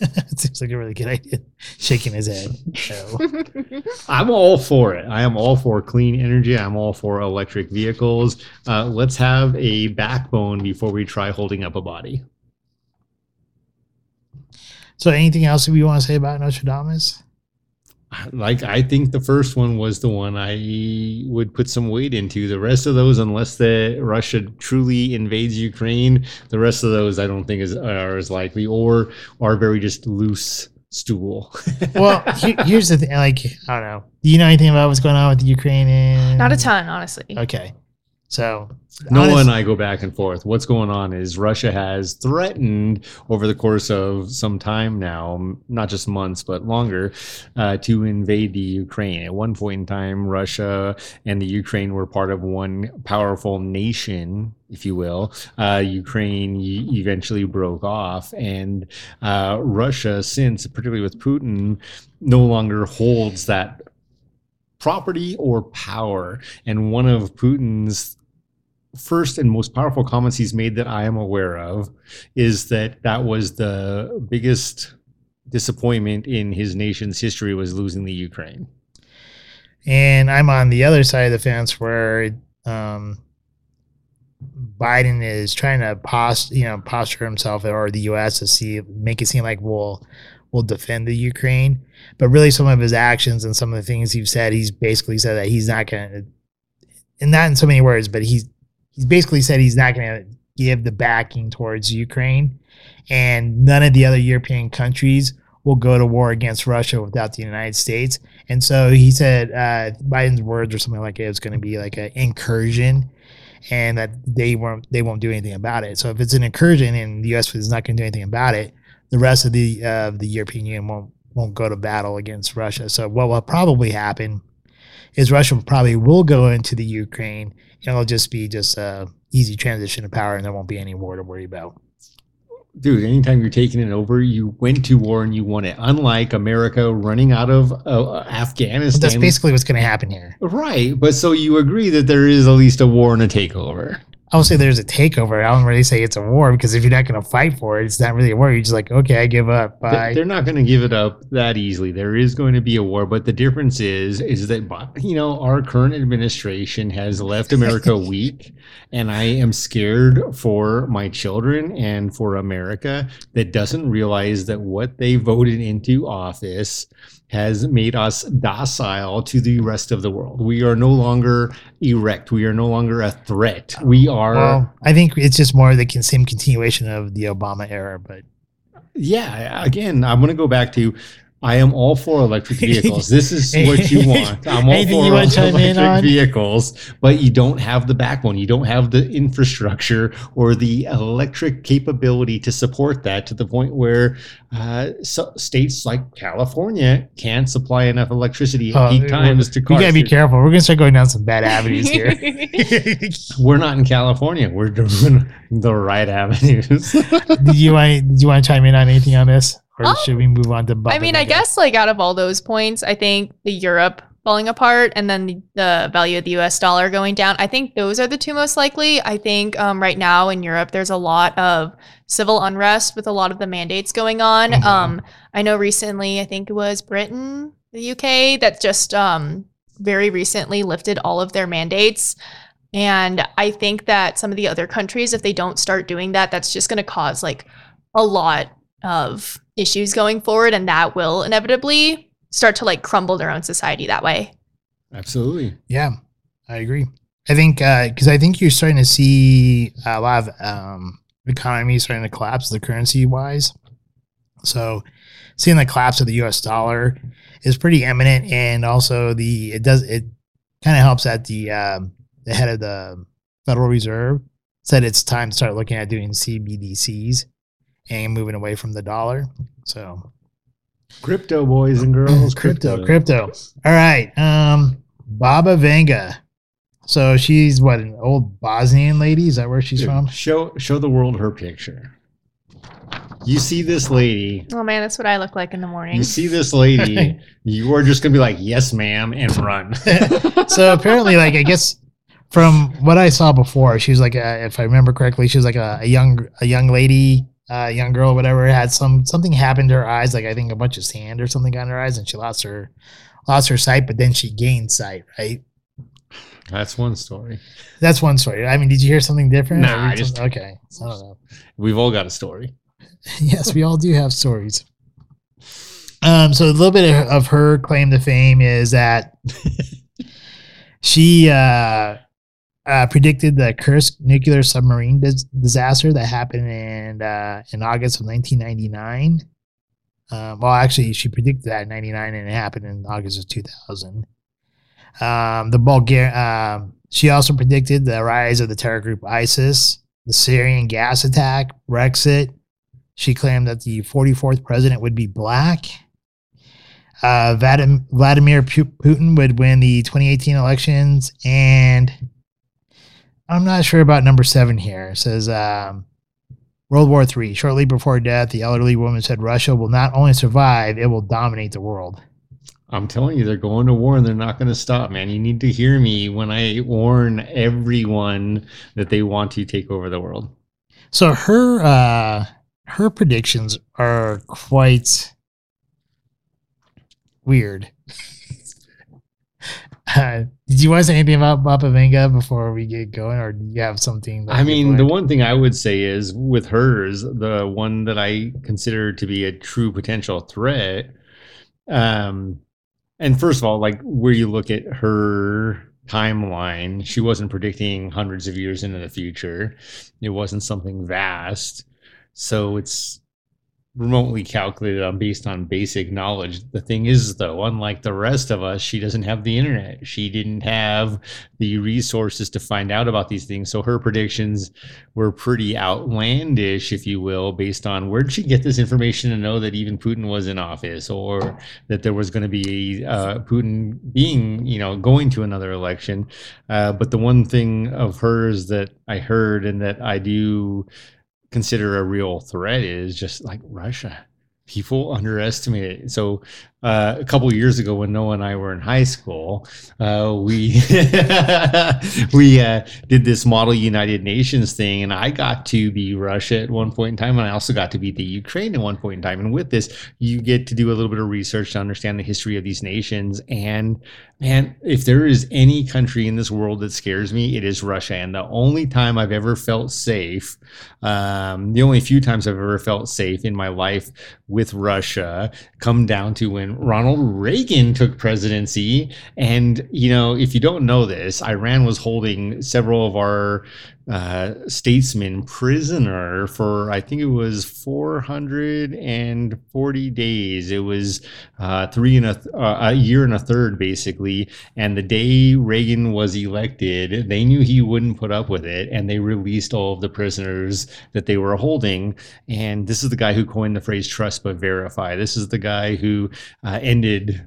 it seems like a really good idea. Shaking his head. No. I'm all for it. I am all for clean energy. I'm all for electric vehicles. Uh, let's have a backbone before we try holding up a body. So, anything else we want to say about Nostradamus? Like I think the first one was the one I would put some weight into. The rest of those, unless the Russia truly invades Ukraine, the rest of those I don't think is are as likely or are very just loose stool. Well, he- here's the thing. Like, I don't know. Do you know anything about what's going on with the Ukrainian? Not a ton, honestly. Okay. So, Noah honest- and I go back and forth. What's going on is Russia has threatened over the course of some time now, not just months, but longer, uh, to invade the Ukraine. At one point in time, Russia and the Ukraine were part of one powerful nation, if you will. Uh, Ukraine eventually broke off, and uh, Russia, since, particularly with Putin, no longer holds that property or power. And one of Putin's first and most powerful comments he's made that I am aware of is that that was the biggest disappointment in his nation's history was losing the Ukraine. and I'm on the other side of the fence where um, Biden is trying to post, you know, posture himself or the U.S. to see make it seem like we'll we'll defend the Ukraine, but really some of his actions and some of the things he's said, he's basically said that he's not going to, and not in so many words, but he's he's basically said he's not going to give the backing towards Ukraine, and none of the other European countries will go to war against Russia without the United States. And so he said uh, Biden's words or something like it was going to be like an incursion, and that they won't they won't do anything about it. So if it's an incursion and the U.S. is not going to do anything about it, the rest of the uh, the European Union won't won't go to battle against Russia. So what will probably happen is Russia probably will go into the Ukraine, it'll just be just a easy transition of power, and there won't be any war to worry about. Dude, anytime you're taking it over, you went to war and you won it. Unlike America running out of uh, Afghanistan. That's basically what's going to happen here. right. But so you agree that there is at least a war and a takeover. I would say there's a takeover. I don't really say it's a war because if you're not going to fight for it, it's not really a war. You're just like, okay, I give up. Bye. They're not going to give it up that easily. There is going to be a war, but the difference is, is that you know our current administration has left America weak, and I am scared for my children and for America that doesn't realize that what they voted into office has made us docile to the rest of the world. We are no longer erect. We are no longer a threat. We are. well, I think it's just more the same continuation of the Obama era, but Yeah, again, I'm going to go back to I am all for electric vehicles. This is what you want. I'm all Anything for you in electric on? vehicles, but you don't have the backbone. You don't have the infrastructure or the electric capability to support that to the point where uh, so states like California can't supply enough electricity at uh, peak times to cars. gotta be careful. We're gonna start going down some bad avenues here. We're not in California. We're doing the right avenues. do you want? Did you want to chime in on anything on this, or Um, should we move on to? I mean, I Bubba? guess like out of all those points, I think the Europe falling apart and then the, the value of the US dollar going down. I think those are the two most likely. I think um, right now in Europe, there's a lot of civil unrest with a lot of the mandates going on. Mhm. Um, I know recently, I think it was Britain, the UK, that just um, very recently lifted all of their mandates. And I think that some of the other countries, if they don't start doing that, that's just going to cause like a lot of issues going forward. And that will inevitably start to like crumble their own society that way. Absolutely. Yeah, I agree. I think because I think you're starting to see a lot of um, economies starting to collapse, the currency wise. So, seeing the collapse of the U.S. dollar is pretty imminent and also the it does it kind of helps that the um, the head of the Federal Reserve said it's time to start looking at doing CBDCs and moving away from the dollar. So Crypto boys and girls. crypto, crypto. All right. Um, Baba Vanga. So she's what an old Bosnian lady. Is that where she's Dude, from? Show show the world her picture. You see this lady. Oh man, that's what I look like in the morning. You see this lady. you are just gonna be like, "Yes, ma'am," and run. so apparently, like I guess from what I saw before, she was like, a, if I remember correctly, she was like a, a young a young lady, a young girl, whatever. Had some something happened to her eyes, like I think a bunch of sand or something got in her eyes, and she lost her lost her sight. But then she gained sight, right? That's one story. That's one story. I mean, did you hear something different? Nah, I just- something- okay. I don't know. We've all got a story. yes, we all do have stories. Um, so a little bit of- of her claim to fame is that she uh, uh, predicted the Kursk nuclear submarine dis- disaster that happened in uh, in August of 1999. Um, well, actually, she predicted that in 99 and it happened in August of 2000. Um, the Bulgar- um, she also predicted the rise of the terror group ISIS, the Syrian gas attack, Brexit, she claimed that the 44th president would be black. Uh, Vladimir Putin would win the 2018 elections. And I'm not sure about number seven here. It says um, World War III. Shortly before death, the elderly woman said Russia will not only survive, it will dominate the world. I'm telling you, they're going to war and they're not going to stop, man. You need to hear me when I warn everyone that they want to take over the world. So her uh, her predictions are quite weird. Uh, did you want to say anything about Baba Vanga before we get going, or do you have something? that I mean, the one thing I would say is with hers, the one that I consider to be a true potential threat. Um, and first of all, like where you look at her timeline, she wasn't predicting hundreds of years into the future. It wasn't something vast. So it's remotely calculated on based on basic knowledge. The thing is though, unlike the rest of us, she doesn't have the internet. She didn't have the resources to find out about these things. So her predictions were pretty outlandish, if you will, based on where did she get this information to know that even Putin was in office or that there was going to be uh, Putin being, you know, going to another election. Uh, but the one thing of hers that I heard and that I do consider a real threat is just like Russia. People underestimate it. So uh, a couple years ago, when Noah and I were in high school, uh, we we uh, did this Model United Nations thing, and I got to be Russia at one point in time, and I also got to be the Ukraine at one point in time. And with this, you get to do a little bit of research to understand the history of these nations. And man, if there is any country in this world that scares me, it is Russia. And the only time I've ever felt safe, um, the only few times I've ever felt safe in my life with Russia, come down to when Ronald Reagan took presidency. And, you know, if you don't know this, Iran was holding several of our uh, statesmen prisoner for, I think it was 440 days. It was uh, three and a, th- uh, a year and a third, basically. And the day Reagan was elected, they knew he wouldn't put up with it. And they released all of the prisoners that they were holding. And this is the guy who coined the phrase trust but verify. This is the guy who uh, ended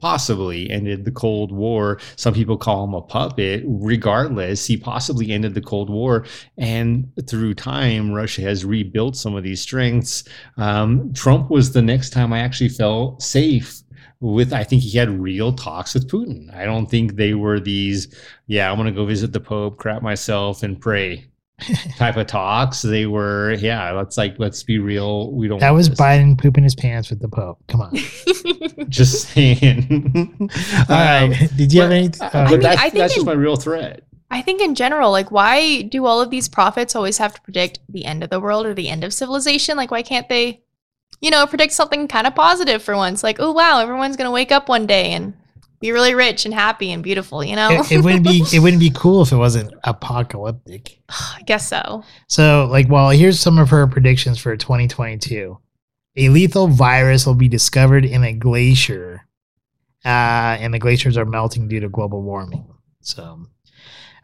possibly ended the Cold War. Some people call him a puppet. Regardless, he possibly ended the Cold War. And through time, Russia has rebuilt some of these strengths. Um, Trump was the next time I actually felt safe. with I think he had real talks with Putin. I don't think they were these, yeah, I'm gonna go visit the Pope, crap myself, and pray type of talks. They were, yeah, let's like let's be real. We don't That was this. Biden pooping his pants with the Pope. Come on. just saying. All right. Did you have but- any? Uh, but mean, that's, I think that's just in- my real threat. I think in general, like, why do all of these prophets always have to predict the end of the world or the end of civilization? Like, why can't they, you know, predict something kind of positive for once? Like, oh wow, everyone's gonna wake up one day and be really rich and happy and beautiful. You know? it, it wouldn't be it wouldn't be cool if it wasn't apocalyptic. I guess so. So, like, well, here's some of her predictions for 2022. A lethal virus will be discovered in a glacier, uh, and the glaciers are melting due to global warming. So,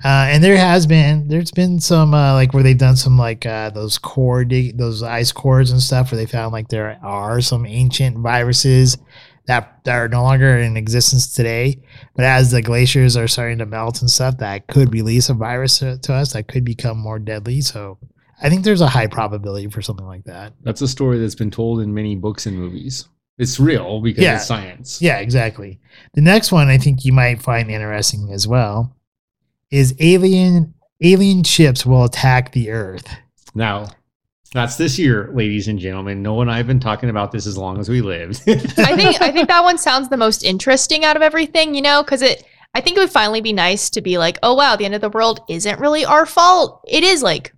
uh, and there has been there's been some uh, like where they've done some like uh, those core dig- those ice cores and stuff where they found like there are some ancient viruses that that are no longer in existence today. But as the glaciers are starting to melt and stuff, that could release a virus to, to us that could become more deadly. So I think there's a high probability for something like that. That's a story that's been told in many books and movies. It's real because Yeah. it's science. Yeah, exactly. The next one I think you might find interesting as well is alien alien ships will attack the Earth. Now, that's this year, ladies and gentlemen. Noah and I have been talking about this as long as we lived. I think I think that one sounds the most interesting out of everything, you know, because it. I think it would finally be nice to be like, oh wow, the end of the world isn't really our fault. It is like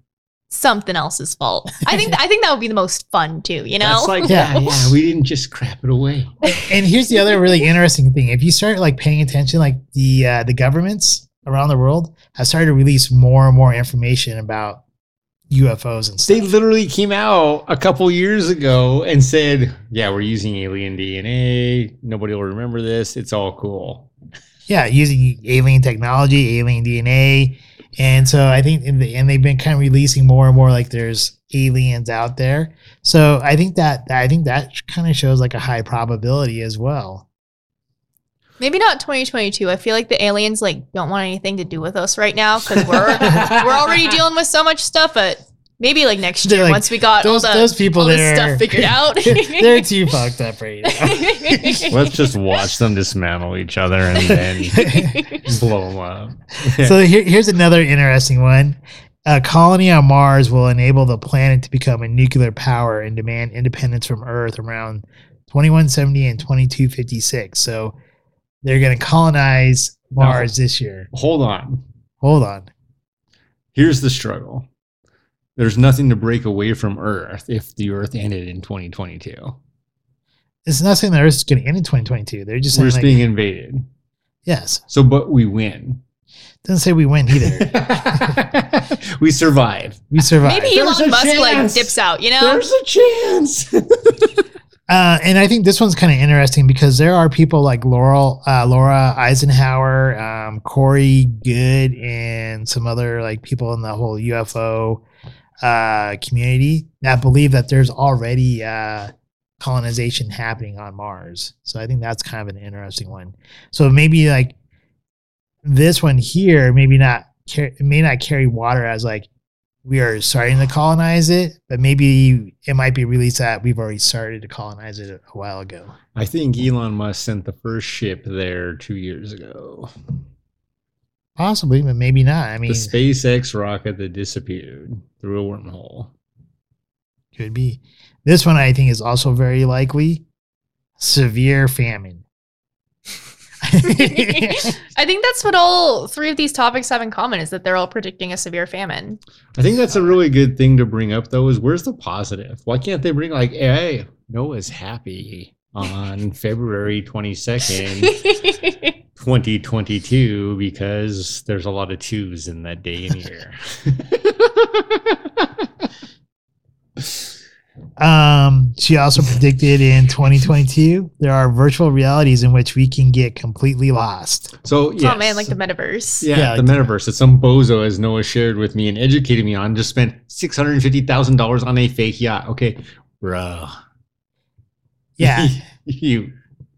something else's fault. I think I think that would be the most fun too, you know. That's like, Yeah. yeah, yeah, we didn't just crap it away. and here's the other really interesting thing: if you start like paying attention, like the uh, the governments around the world have started to release more and more information about UFOs and stuff. They literally came out a couple years ago and said, yeah, we're using alien DNA. Nobody will remember this. It's all cool. yeah, using alien technology, alien DNA, and so I think, in the, and they've been kind of releasing more and more like there's aliens out there. So I think that I think that kind of shows like a high probability as well. Maybe not 2022. I feel like the aliens like don't want anything to do with us right now because we're we're already dealing with so much stuff. But maybe like next year like, once we got Those all the those people all this there stuff figured out. they're too fucked up right now. Let's just watch them dismantle each other and then blow them up. so here, here's another interesting one. A colony on Mars will enable the planet to become a nuclear power and demand independence from Earth around 2170 and 2256. So they're going to colonize Mars this year. Hold on. Hold on. Here's the struggle. There's nothing to break away from Earth if the Earth ended in 2022. It's not saying the Earth is going to end in 2022. They're just We're just like, being invaded. yes. So, but we win. Doesn't say we win either. we survive. We survive. Maybe There's Elon a Musk like dips out. You know. There's a chance. Uh, and I think this one's kind of interesting because there are people like Laurel, uh, Laura Eisenhower, um, Corey Goode, and some other like people in the whole UFO uh, community that believe that there's already uh, colonization happening on Mars. So I think that's kind of an interesting one. So maybe like this one here, maybe not it may not carry water as like we are starting to colonize it, but maybe it might be released that we've already started to colonize it a while ago. I think Elon Musk sent the first ship there two years ago. Possibly, but maybe not. I mean, the SpaceX rocket that disappeared through a wormhole. could be. This one I think is also very likely severe famine. I think that's what all three of these topics have in common is that they're all predicting a severe famine. I think that's a really good thing to bring up, though. Is where's the positive? Why can't they bring like, hey, Noah's happy on February twenty second, twenty twenty two, because there's a lot of twos in that day and year. Um, she also predicted in 2022 there are virtual realities in which we can get completely lost. so yeah, Oh man, like the metaverse. Yeah, Yeah, the like- metaverse that some bozo, as Noah shared with me and educated me on, just spent six hundred and fifty thousand dollars on a fake yacht. Okay, bro. Yeah, you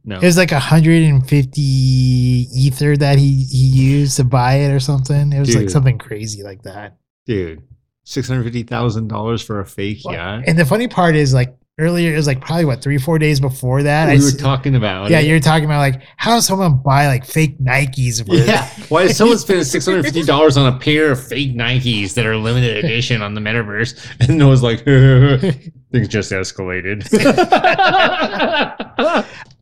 no. it was like 150 ether that he he used to buy it or something. It was like something crazy like that. dude. Six hundred fifty thousand dollars for a fake yacht. And the funny part is like earlier. It was like probably what three, four days before that. I we were s- talking about. yeah, it. you're talking about like how does someone buy like fake Nikes? For Yeah. Why is someone spending six hundred fifty dollars on a pair of fake Nikes that are limited edition on the metaverse? And Noah's like, things just escalated.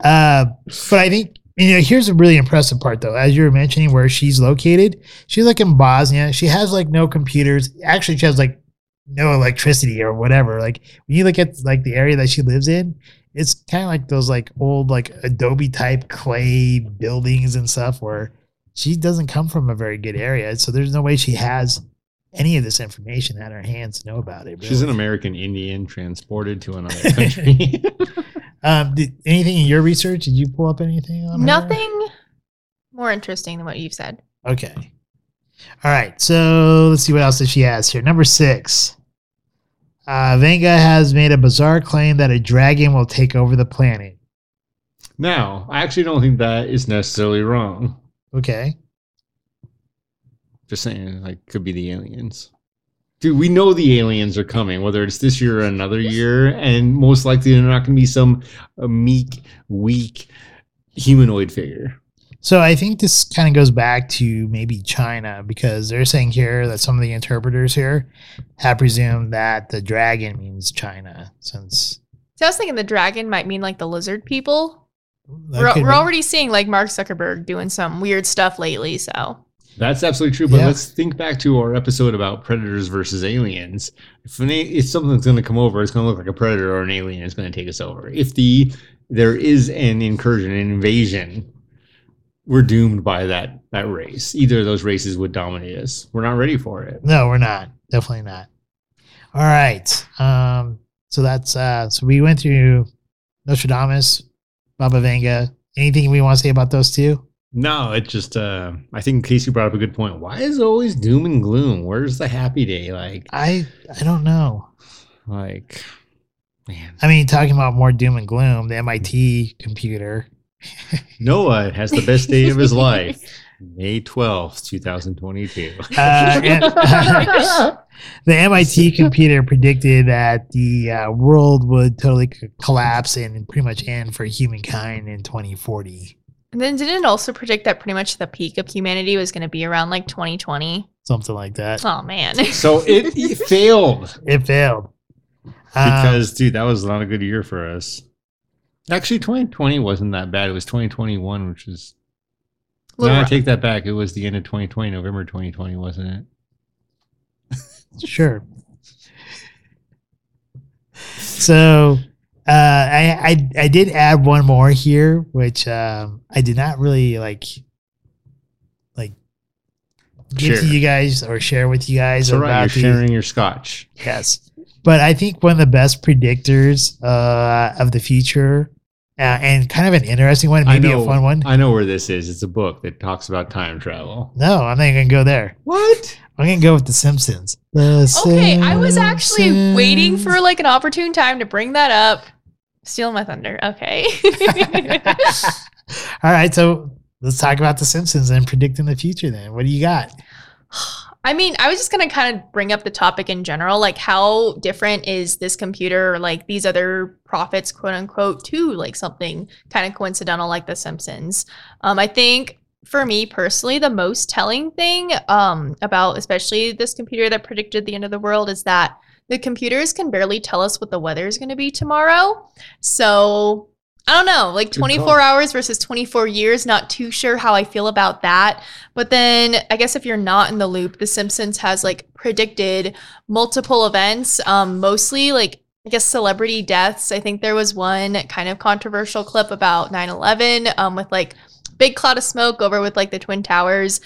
Uh, but I think you know here's a really impressive part though. As you were mentioning, where she's located, she's like in Bosnia. She has like no computers. Actually, she has like no electricity or whatever. Like when you look at like the area that she lives in, it's kind of like those like old like Adobe type clay buildings and stuff where she doesn't come from a very good area. So there's no way she has any of this information at her hands to know about it. She's an. American Indian transported to another country. Um, did anything in your research? Did you pull up anything on her? Nothing more interesting than what you've said. Okay. All right. So let's see what else that she has here. Number six. Uh, Vanga has made a bizarre claim that a dragon will take over the planet. now, I actually don't think that is necessarily wrong. Okay. Just saying, like, could be the aliens. Dude, we know the aliens are coming, whether it's this year or another year, and most likely they're not going to be some uh, meek, weak humanoid figure. So I think this kind of goes back to maybe China because they're saying here that some of the interpreters here have presumed that the dragon means China since So I was thinking the dragon might mean like the lizard people. that We're, we're already seeing like Mark Zuckerberg doing some weird stuff lately. So That's absolutely true. But Yeah. let's think back to our episode about predators versus aliens. If, an, a- if something's going to come over, it's going to look like a predator or an alien It's going to take us over. If the there is an incursion, an invasion, we're doomed by that that race. Either of those races would dominate us. We're not ready for it. No, we're not. Definitely not. All right. Um, so that's uh so we went through Nostradamus, Baba Vanga. Anything we want to say about those two? No, it just uh I think Casey brought up a good point. Why is it always doom and gloom? Where's the happy day? Like I I don't know. like man. I mean, talking about more doom and gloom, the MIT computer. Noah has the best day of his life. May 12th, 2022. Uh, and- the MIT computer predicted that the uh, world would totally collapse and pretty much end for humankind in 2040, and then didn't it also predict that pretty much the peak of humanity was going to be around like 2020. something like that. Oh man. so it, it failed It failed. Um, because, dude, that was not a good year for us. Actually, 2020 wasn't that bad. It was 2021, which is. No, Little I take that back. It was the end of 2020, November 2020, wasn't it? Sure. So uh, I, I I did add one more here, which um, I did not really like like give Share. to you guys or share with you guys It's all right. You're about the sharing your scotch. yes. But I think one of the best predictors uh, of the future, uh, and kind of an interesting one, I maybe a fun one. I know where this is. It's a book that talks about time travel. No, I'm not gonna go there. What? I'm gonna go with The Simpsons. The Okay, I was actually waiting for like an opportune time to bring that up. Steal my thunder. Okay. All right, so let's talk about The Simpsons and predicting the future. Then, what do you got? I mean, I was just gonna kind of bring up the topic in general, like how different is this computer or like these other prophets, quote unquote, to like something kind of coincidental like The Simpsons. Um, I think for me personally, the most telling thing um, about especially this computer that predicted the end of the world is that the computers can barely tell us what the weather is going to be tomorrow. So I don't know, like 24 hours versus 24 years. Not too sure how I feel about that. But then I guess if you're not in the loop, The Simpsons has like predicted multiple events, um, mostly like I guess celebrity deaths. I think there was one kind of controversial clip about 9 11 um, with like big cloud of smoke over with like the Twin Towers.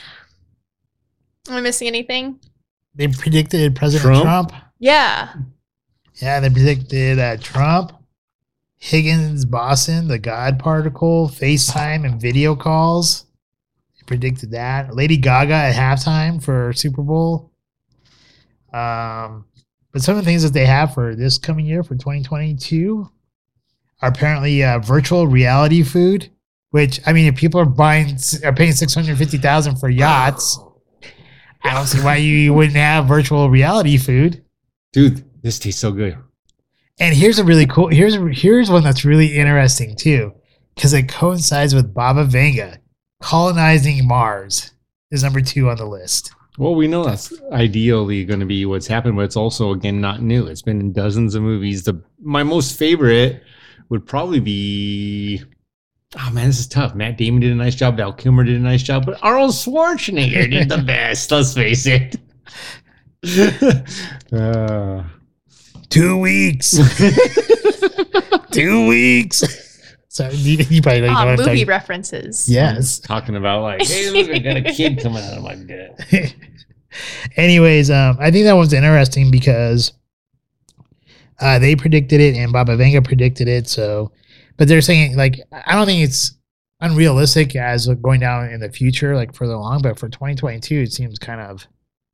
Am I missing anything? They predicted President Trump? Trump. Yeah. Yeah, they predicted uh, Trump, Higgs boson, the God particle, FaceTime, and video calls. They predicted that. Lady Gaga at halftime for Super Bowl. Um, but some of the things that they have for this coming year for 2022 are apparently uh, virtual reality food. Which I mean, if people are buying are paying six hundred fifty thousand for yachts, I don't see why you wouldn't have virtual reality food. Dude, this tastes so good. And here's a really cool. Here's here's one that's really interesting too, because it coincides with Baba Vanga colonizing Mars is number two on the list. Well, we know that's ideally going to be what's happened, but it's also again not new. It's been in dozens of movies. The my most favorite would probably be. Oh man, this is tough. Matt Damon did a nice job. Val Kilmer did a nice job, but Arnold Schwarzenegger did the best. Let's face it. uh, Two weeks. two weeks. Sorry, you, you probably don't know what I'm movie talking. references. Yes. talking about like, hey, look, I got a kid coming out of my gut. Anyways, um, I think that one's interesting because uh, they predicted it and Baba Vanga predicted it. So, but they're saying like I don't think it's unrealistic as going down in the future, like further along. But for 2022, it seems kind of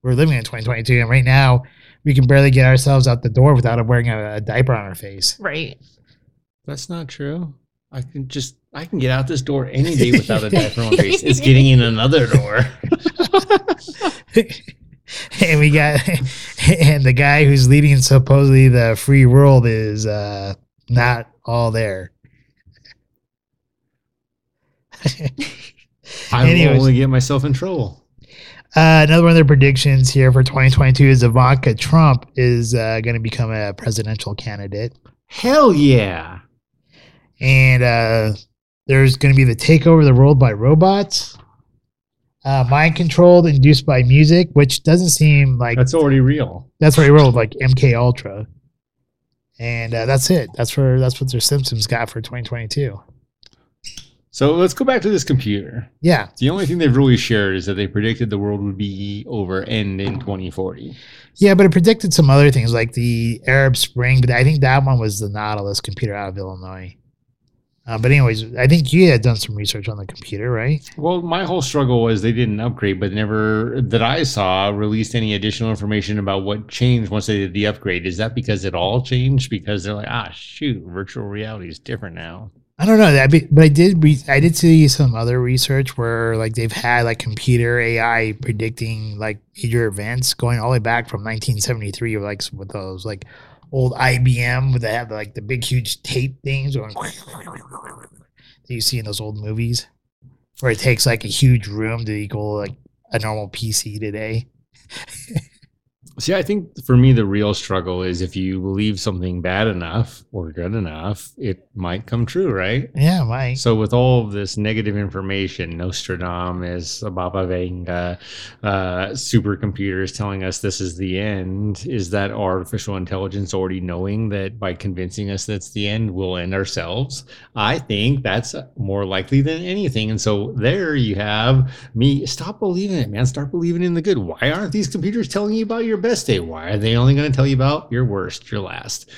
we're living in 2022, and right now we can barely get ourselves out the door without wearing a, a diaper on our face. Right. That's not true. I can just I can get out this door any day without a diaper on my face. It's getting in another door. and we got and the guy who's leading supposedly the free world is uh not all there I will Anyways. only get myself in trouble. Uh, another one of their predictions here for 2022 is Ivanka Trump is uh, going to become a presidential candidate, Hell yeah. and uh, there's going to be the takeover of the world by robots, uh, mind controlled, induced by music, which doesn't seem like That's already real. that's he rolled like MK Ultra, and uh, that's it. That's for that's what their Simpsons got for 2022. So let's go back to this computer. Yeah, The only thing they've really shared is that they predicted the world would be over and in 2040. yeah, but it predicted some other things like the Arab Spring, but I think that one was the Nautilus computer out of Illinois. Uh, but anyways, I think you had done some research on the computer, right? Well, my whole struggle was they didn't upgrade, but never that I saw released any additional information about what changed once they did the upgrade. Is that because it all changed? Because they're like, ah, shoot, virtual reality is different now. I don't know that, but I did. Re- I did see some other research where like they've had like computer AI predicting like major events going all the way back from 1973, like with those like old IBM where they have like the big huge tape things that you see in those old movies, where it takes like a huge room to equal like a normal PC today. See, I think for me, the real struggle is if you believe something bad enough or good enough, it might come true, right? Yeah, Mike. So, with all of this negative information, Nostradamus, Baba Vanga, uh, supercomputers telling us this is the end, is that artificial intelligence already knowing that by convincing us that's the end, we'll end ourselves? I think that's more likely than anything. And so, there you have me. Stop believing it, man. Start believing in the good. Why aren't these computers telling you about your best day? Why are they only going to tell you about your worst, your last?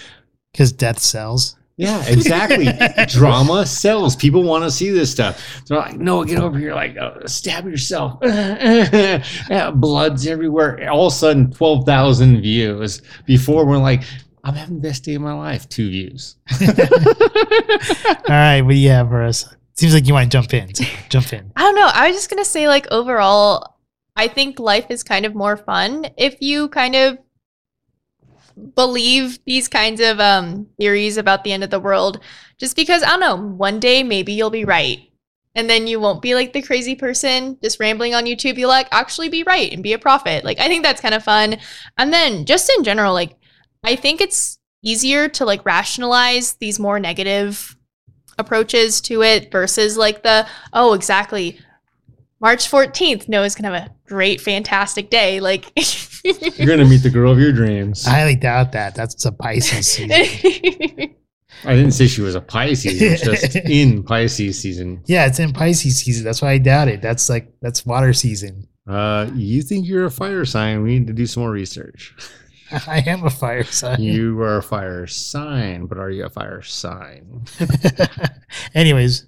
Because death sells. Yeah, exactly. Drama sells. People want to see this stuff. They're like, no, get over here. Like, uh, stab yourself. Yeah, Blood's everywhere. All of a sudden, 12,000 views. Before, we're like, I'm having the best day of my life. Two views. All right, what yeah, you have for us? Seems like you want to jump in. So jump in. I don't know. I was just gonna say, like overall, I think life is kind of more fun if you kind of believe these kinds of um theories about the end of the world. Just because I don't know, one day maybe you'll be right. And then you won't be like the crazy person just rambling on YouTube. You'll like actually be right and be a prophet. Like I think that's kind of fun. And then just in general, like I think it's easier to like rationalize these more negative approaches to it versus like the oh exactly March 14th Noah's gonna have a great fantastic day like You're going to meet the girl of your dreams. I highly doubt that. That's a Pisces season. I didn't say she was a Pisces. It's just in Pisces season. yeah, it's in Pisces season. That's why I doubt it. That's like that's water season. Uh, you think you're a fire sign? We need to do some more research. I am a fire sign. You are a fire sign, but are you a fire sign? Anyways,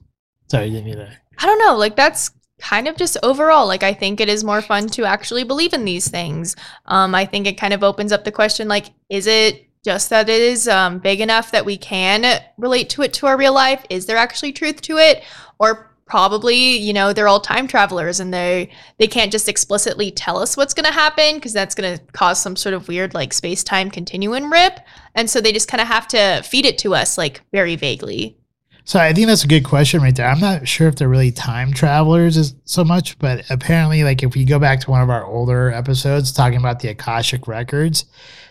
sorry, didn't mean that. I don't know like that's kind of just overall like I think it is more fun to actually believe in these things. Um I think it kind of opens up the question like is it just that it is um, big enough that we can relate to it to our real life? Is there actually truth to it? Or probably you know they're all time travelers and they they can't just explicitly tell us what's going to happen because that's going to cause some sort of weird like space-time continuum rip. And so they just kind of have to feed it to us like very vaguely So I think that's a good question right there. I'm not sure if they're really time travelers as so much, but apparently, like if we go back to one of our older episodes talking about the Akashic records,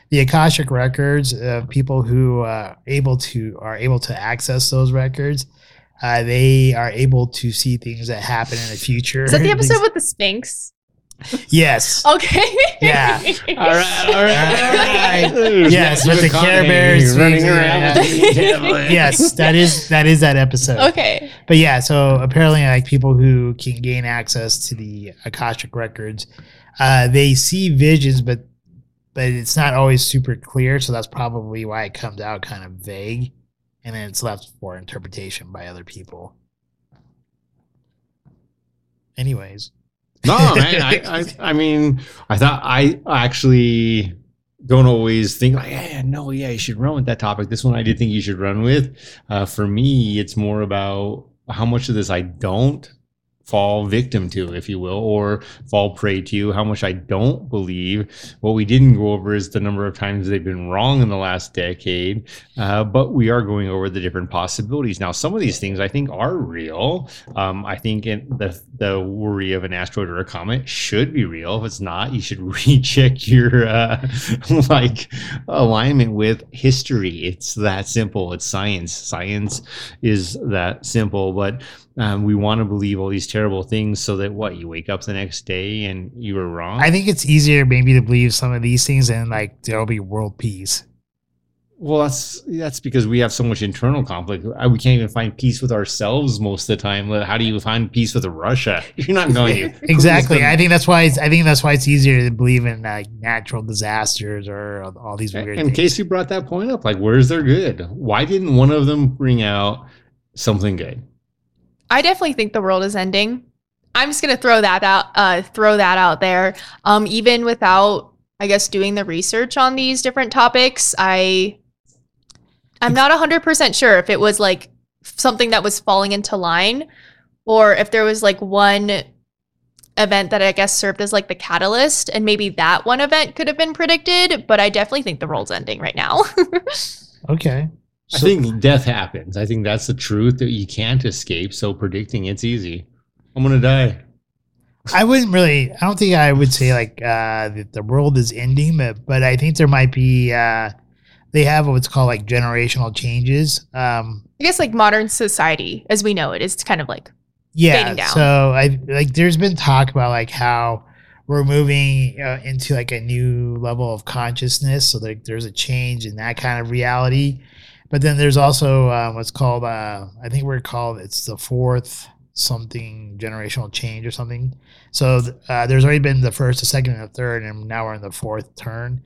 the Akashic records of people who uh, able to are able to access those records, uh, they are able to see things that happen in the future. is that the episode with the sphinx yes. okay Yeah. All right, all right, all right. Yes, with the Care Bears running around yeah. with the tablet. yes, that is that is that episode. okay But yeah, so apparently, like people who can gain access to the Akashic records, uh, they see visions, but but it's not always super clear. So that's probably why it comes out kind of vague, and then it's left for interpretation by other people. Anyways, No, man. I, I, I mean, I thought I actually don't always think like, yeah, no, yeah, you should run with that topic. This one I did think you should run with. Uh, for me, it's more about how much of this I don't fall victim to, if you will, or fall prey to, how much I don't believe. What we didn't go over is the number of times they've been wrong in the last decade, uh, but we are going over the different possibilities. Now, some of these things I think are real. Um, I think in the, the worry of an asteroid or a comet should be real. If it's not, you should recheck your uh, like alignment with history. It's that simple. It's science. Science is that simple, but um, we want to believe all these terrible things so that what you wake up the next day and you were wrong. I think it's easier maybe to believe some of these things, and like there'll be world peace. well, that's that's because we have so much internal conflict. We can't even find peace with ourselves most of the time. How do you find peace with Russia? You're not going to. Exactly. I think that's why it's, I think that's why it's easier to believe in like natural disasters or all these weird case you brought that point up, like, where's their good? Why didn't one of them bring out something good? I definitely think the world is ending. I'm just gonna throw that out, uh, throw that out there. Um, even without, I guess, doing the research on these different topics, I, I'm not hundred percent sure if it was like something that was falling into line, or if there was like one event that I guess served as like the catalyst, and maybe that one event could have been predicted. But I definitely think the world's ending right now. Okay. I think death happens. I think that's the truth that you can't escape. So predicting it's easy. I'm gonna die. I wouldn't really. I don't think I would say like uh, that the world is ending, but but I think there might be. Uh, they have what's called like generational changes. Um, I guess like modern society, as we know it, is kind of like yeah. Fading down. So I like. There's been talk about like how we're moving uh, into like a new level of consciousness. So like there's a change in that kind of reality. But then there's also uh, what's called. Uh, I think we're called. It's the fourth something generational change or something. So uh, there's already been the first, the second, and the third, and now we're in the fourth turn.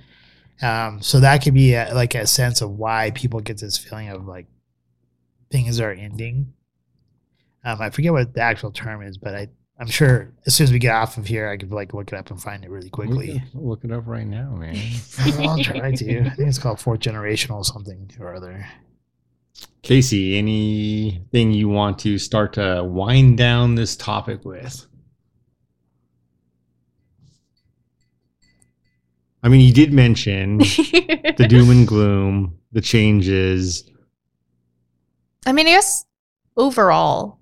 Um, so that could be a, like a sense of why people get this feeling of like things are ending. Um, I forget what the actual term is, but I I'm sure as soon as we get off of here, I could like look it up and find it really quickly. Look, look it up right now, man. I'll try to. I think it's called fourth generational something or other. Casey, anything you want to start to wind down this topic with? I mean, you did mention the doom and gloom, the changes. I mean, I guess overall,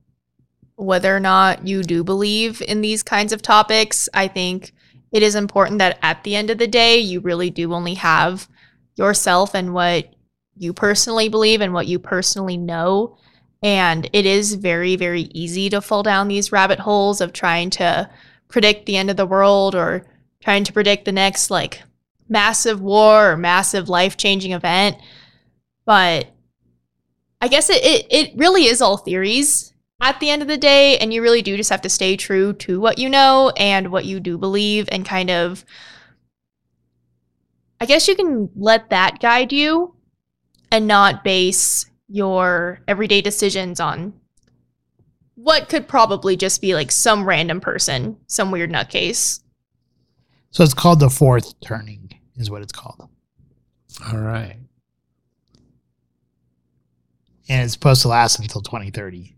whether or not you do believe in these kinds of topics, I think it is important that at the end of the day, you really do only have yourself and what you personally believe and what you personally know. And it is very, very easy to fall down these rabbit holes of trying to predict the end of the world or trying to predict the next like massive war or massive life changing event. But I guess it, it, it really is all theories at the end of the day. And you really do just have to stay true to what you know and what you do believe and kind of, I guess you can let that guide you and not base your everyday decisions on what could probably just be like some random person, some weird nutcase. So it's called the fourth turning, is what it's called, All right. and it's supposed to last until 2030.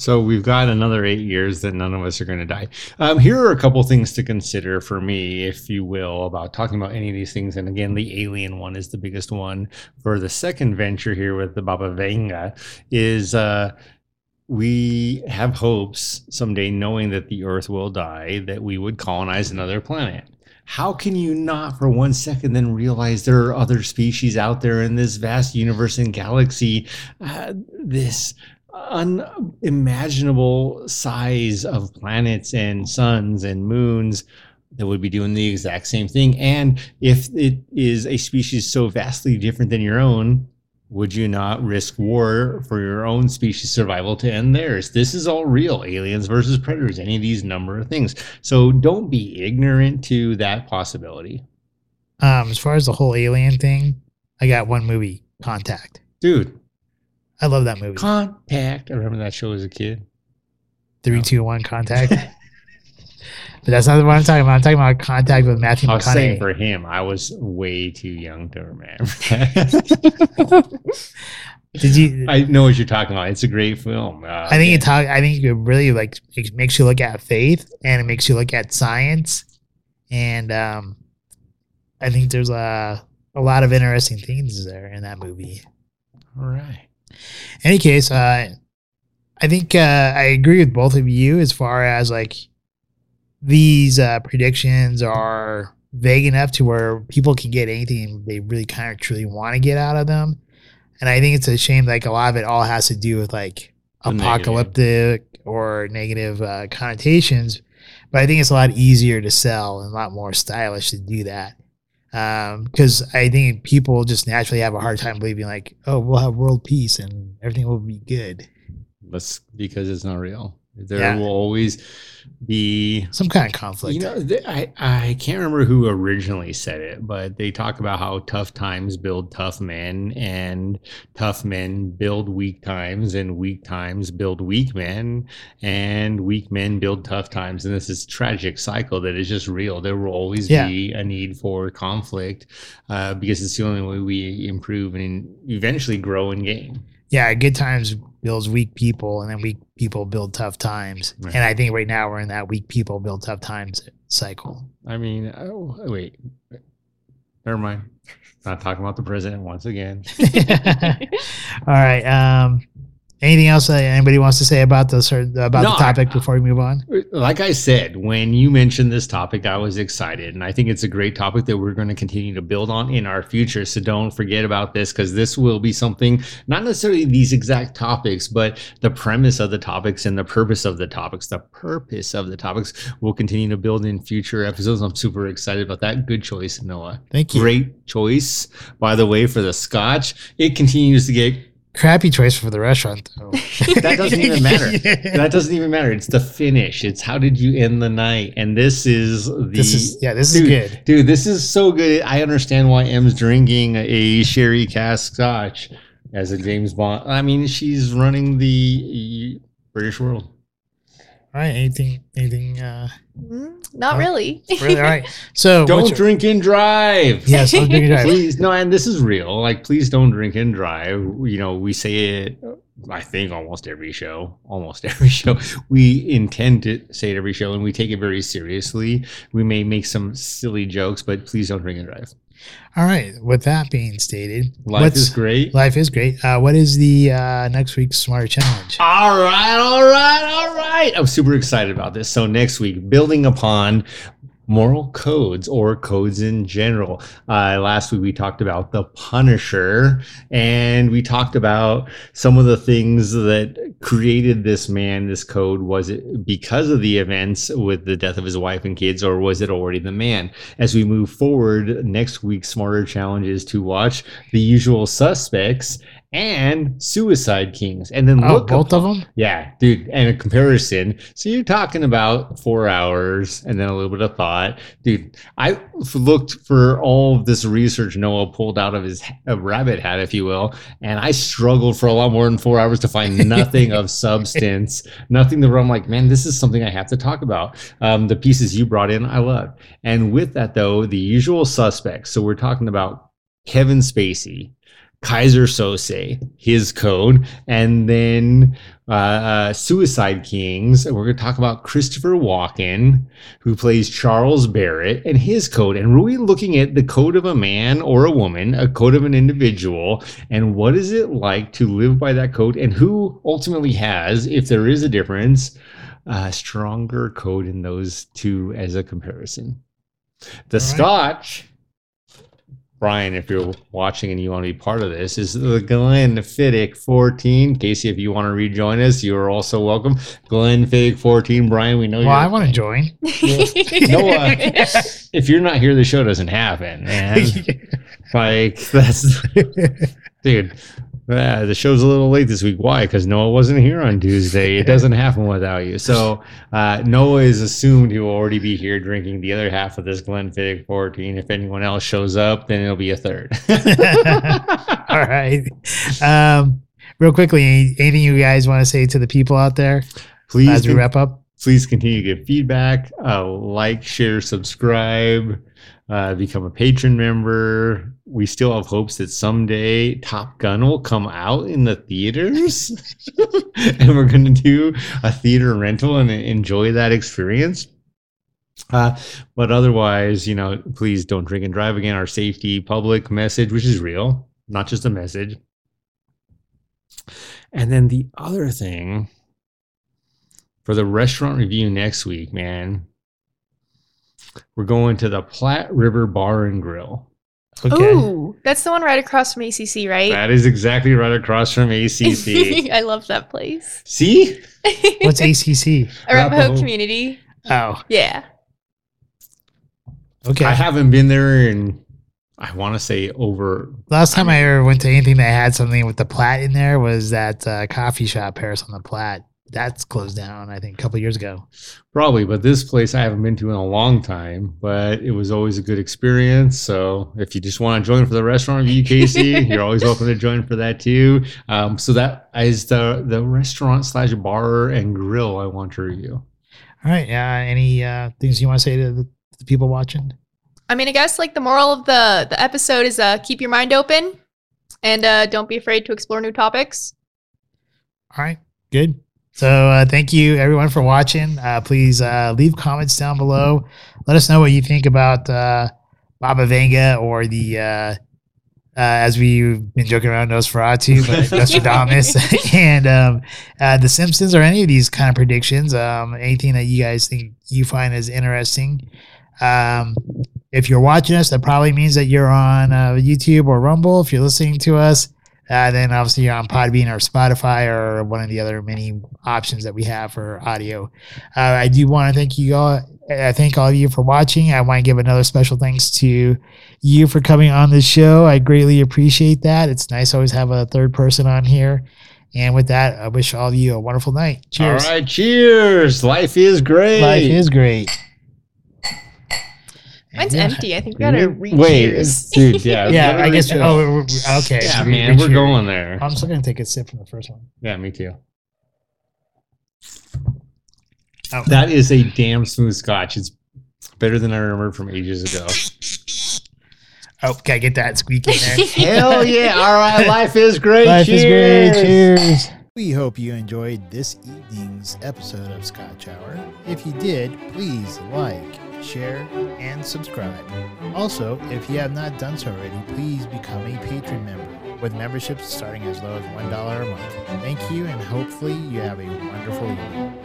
So we've got another eight years that none of us are going to die. Um, here are a couple things to consider for me, if you will, about talking about any of these things. And again, the alien one is the biggest one. For the second venture here with the Baba Vanga, is uh, we have hopes someday, knowing that the Earth will die, that we would colonize another planet. How can you not for one second then realize there are other species out there in this vast universe and galaxy? Uh, this unimaginable size of planets and suns and moons that would be doing the exact same thing. And if it is a species so vastly different than your own, would you not risk war for your own species survival to end theirs? This is all real aliens versus predators, any of these number of things. So don't be ignorant to that possibility. Um, as far as the whole alien thing, I got one movie, Contact. Dude, I love that movie. contact. I remember that show as a kid. Three, two, one, Contact. but that's not what I'm talking about. I'm talking about Contact with Matthew I was saying McConaughey. for him, I was way too young to remember. that. Did you? I, I know what you're talking about. It's a great film. Uh, think it talk. I think it really like it makes you look at faith and it makes you look at science, and um, I think there's a a lot of interesting things there in that movie. All right. Any case, uh, I think uh, I agree with both of you as far as like these uh, predictions are vague enough to where people can get anything they really kind of truly want to get out of them. And I think it's a shame like a lot of it all has to do with like The negative. apocalyptic or negative uh, connotations. But I think it's a lot easier to sell and a lot more stylish to do that. Um, because I think people just naturally have a hard time believing like, oh, we'll have world peace and everything will be good. That's because it's not real. There Yeah. will always be Some kind of conflict. You know, th- I I can't remember who originally said it, but they talk about how tough times build tough men, and tough men build weak times, and weak times build weak men, and weak men build tough times, and this is a tragic cycle that is just real. There will always Yeah. be a need for conflict uh, because it's the only way we improve and eventually grow and gain. yeah, good times builds weak people, and then weak people build tough times. Right. And I think right now we're in that weak people build tough times cycle. I mean, oh, wait, never mind. Not talking about the president once again. All right. Um, anything else that anybody wants to say about the cer- about No, the topic before we move on? like I said, when you mentioned this topic, I was excited. And I think it's a great topic that we're going to continue to build on in our future. So don't forget about this because this will be something, not necessarily these exact topics, but the premise of the topics and the purpose of the topics. The purpose of the topics will continue to build in future episodes. I'm super excited about that. Good choice, Noah. Thank you. Great choice, by the way, for the scotch. It continues to get Crappy choice for the restaurant though. that doesn't even matter. That doesn't even matter. It's the finish. It's how did you end the night? And this is the this is yeah, this is good. Dude, this is so good. I understand why M's drinking a sherry cask scotch as a James Bond. I mean, she's running the British world. All right. Anything? Anything? Uh, Mm, Not really. really? All right. So Don't your- drink and drive. Yes, don't drink and drive. Please, no, and this is real. Like, please don't drink and drive. You know, we say it, I think, almost every show. Almost every show. We intend to say it every show, and we take it very seriously. We may make some silly jokes, but please don't drink and drive. All right. With that being stated, Life is great. Life is great. Uh, what is the uh, next week's Smarter Challenge? All right, all right, all right. I'm super excited about this. So next week, building upon moral codes or codes in general. Uh, last week we talked about the Punisher, and we talked about some of the things that created this man, this code. Was it because of the events with the death of his wife and kids, or was it already the man? As we move forward, next week's smarter challenge is to watch The Usual Suspects and Suicide Kings, and then Oh, look both of them. yeah, dude, and a comparison. So you're talking about four hours and then a little bit of thought. Dude, I looked for all of this research Noah pulled out of his rabbit hat, if you will, and I struggled for a lot more than four hours to find nothing of substance, nothing that I'm like, man, this is something I have to talk about. Um, the pieces you brought in, I love. And with that, though, the usual suspects. So we're talking about Kevin Spacey. Keyser Söze, his code, and then uh, uh, Suicide Kings. And we're going to talk about Christopher Walken, who plays Charles Barrett, and his code. And really looking at the code of a man or a woman, a code of an individual, and what is it like to live by that code, and who ultimately has, if there is a difference, a stronger code in those two as a comparison. The right. Scotch. Brian, if you're watching and you want to be part of this, is the Glenfiddich 14. Casey, if you want to rejoin us, you are also welcome. Glenfiddich 14. Brian, we know Well, you're. I want to join. Noah, uh, if you're not here, the show doesn't happen, man. like that's dude. Uh, the show's a little late this week. Why? Because Noah wasn't here on Tuesday. It doesn't happen without you. So uh, Noah is assumed he will already be here drinking the other half of this Glenfiddich 14. If anyone else shows up, then it'll be a third. All right. Um, real quickly, anything you guys want to say to the people out there Please as we wrap up? please continue to give feedback uh, like share subscribe uh, become a patron member we still have hopes that someday top gun will come out in the theaters and we're going to do a theater rental and enjoy that experience. Uh, but otherwise you know please don't drink and drive again. Our safety public message which is real not just a message. And then the other thing for the restaurant review next week, man, we're going to the Platte River Bar and Grill. Okay. Ooh, that's the one right across from ACC, right? That is exactly right across from ACC. I love that place. See? What's ACC? Arapahoe Arapahoe. Community. Oh, Yeah. okay. I haven't been there in, I want to say, over. Last time I ever went to anything that had something with the Platte in there was that uh, coffee shop Paris on the Platte. That's closed down, I think, a couple years ago. Probably, but this place I haven't been to in a long time, but it was always a good experience. So if you just want to join for the restaurant review, Casey, you're always welcome to join for that too. Um, so that is the the restaurant slash bar and grill I want to review. All right. Uh, any uh, things you want to say to the, the people watching? I mean, I guess like the moral of the the episode is uh keep your mind open and uh don't be afraid to explore new topics. All right, good. So uh, thank you everyone for watching. Uh, please uh, leave comments down below. Let us know what you think about uh, Baba Vanga or the, uh, uh, as we've been joking around, Nosferatu, but Nostradamus and um, uh, The Simpsons or any of these kind of predictions. Um, anything that you guys think you find is interesting. Um, if you're watching us, that probably means that you're on uh, YouTube or Rumble. If you're listening to us, uh, then obviously you're on Podbean or Spotify or one of the other many options that we have for audio. Uh, I do want to thank you all. I thank all of you for watching. I want to give another special thanks to you for coming on the show. I greatly appreciate that. It's nice to always have a third person on here. And with that, I wish all of you a wonderful night. Cheers. All right, cheers. Life is great. Life is great. Mine's Yeah. empty. I think we gotta reach Wait, yours. dude, yeah. Yeah, I guess. reach Oh, we're- we're- okay. yeah, we man, we're here. going there. I'm still gonna take a sip from the first one. Yeah, me too. Oh. That is a damn smooth scotch. It's better than I remember from ages ago. Oh, gotta get that squeak in there. Hell yeah. All right. Life is great. Life is Cheers. great. Cheers. We hope you enjoyed this evening's episode of Scotch Hour. If you did, please like, share, and subscribe. Also, if you have not done so already, please become a patron member with memberships starting as low as $1 a month. Thank you, and hopefully, you have a wonderful evening.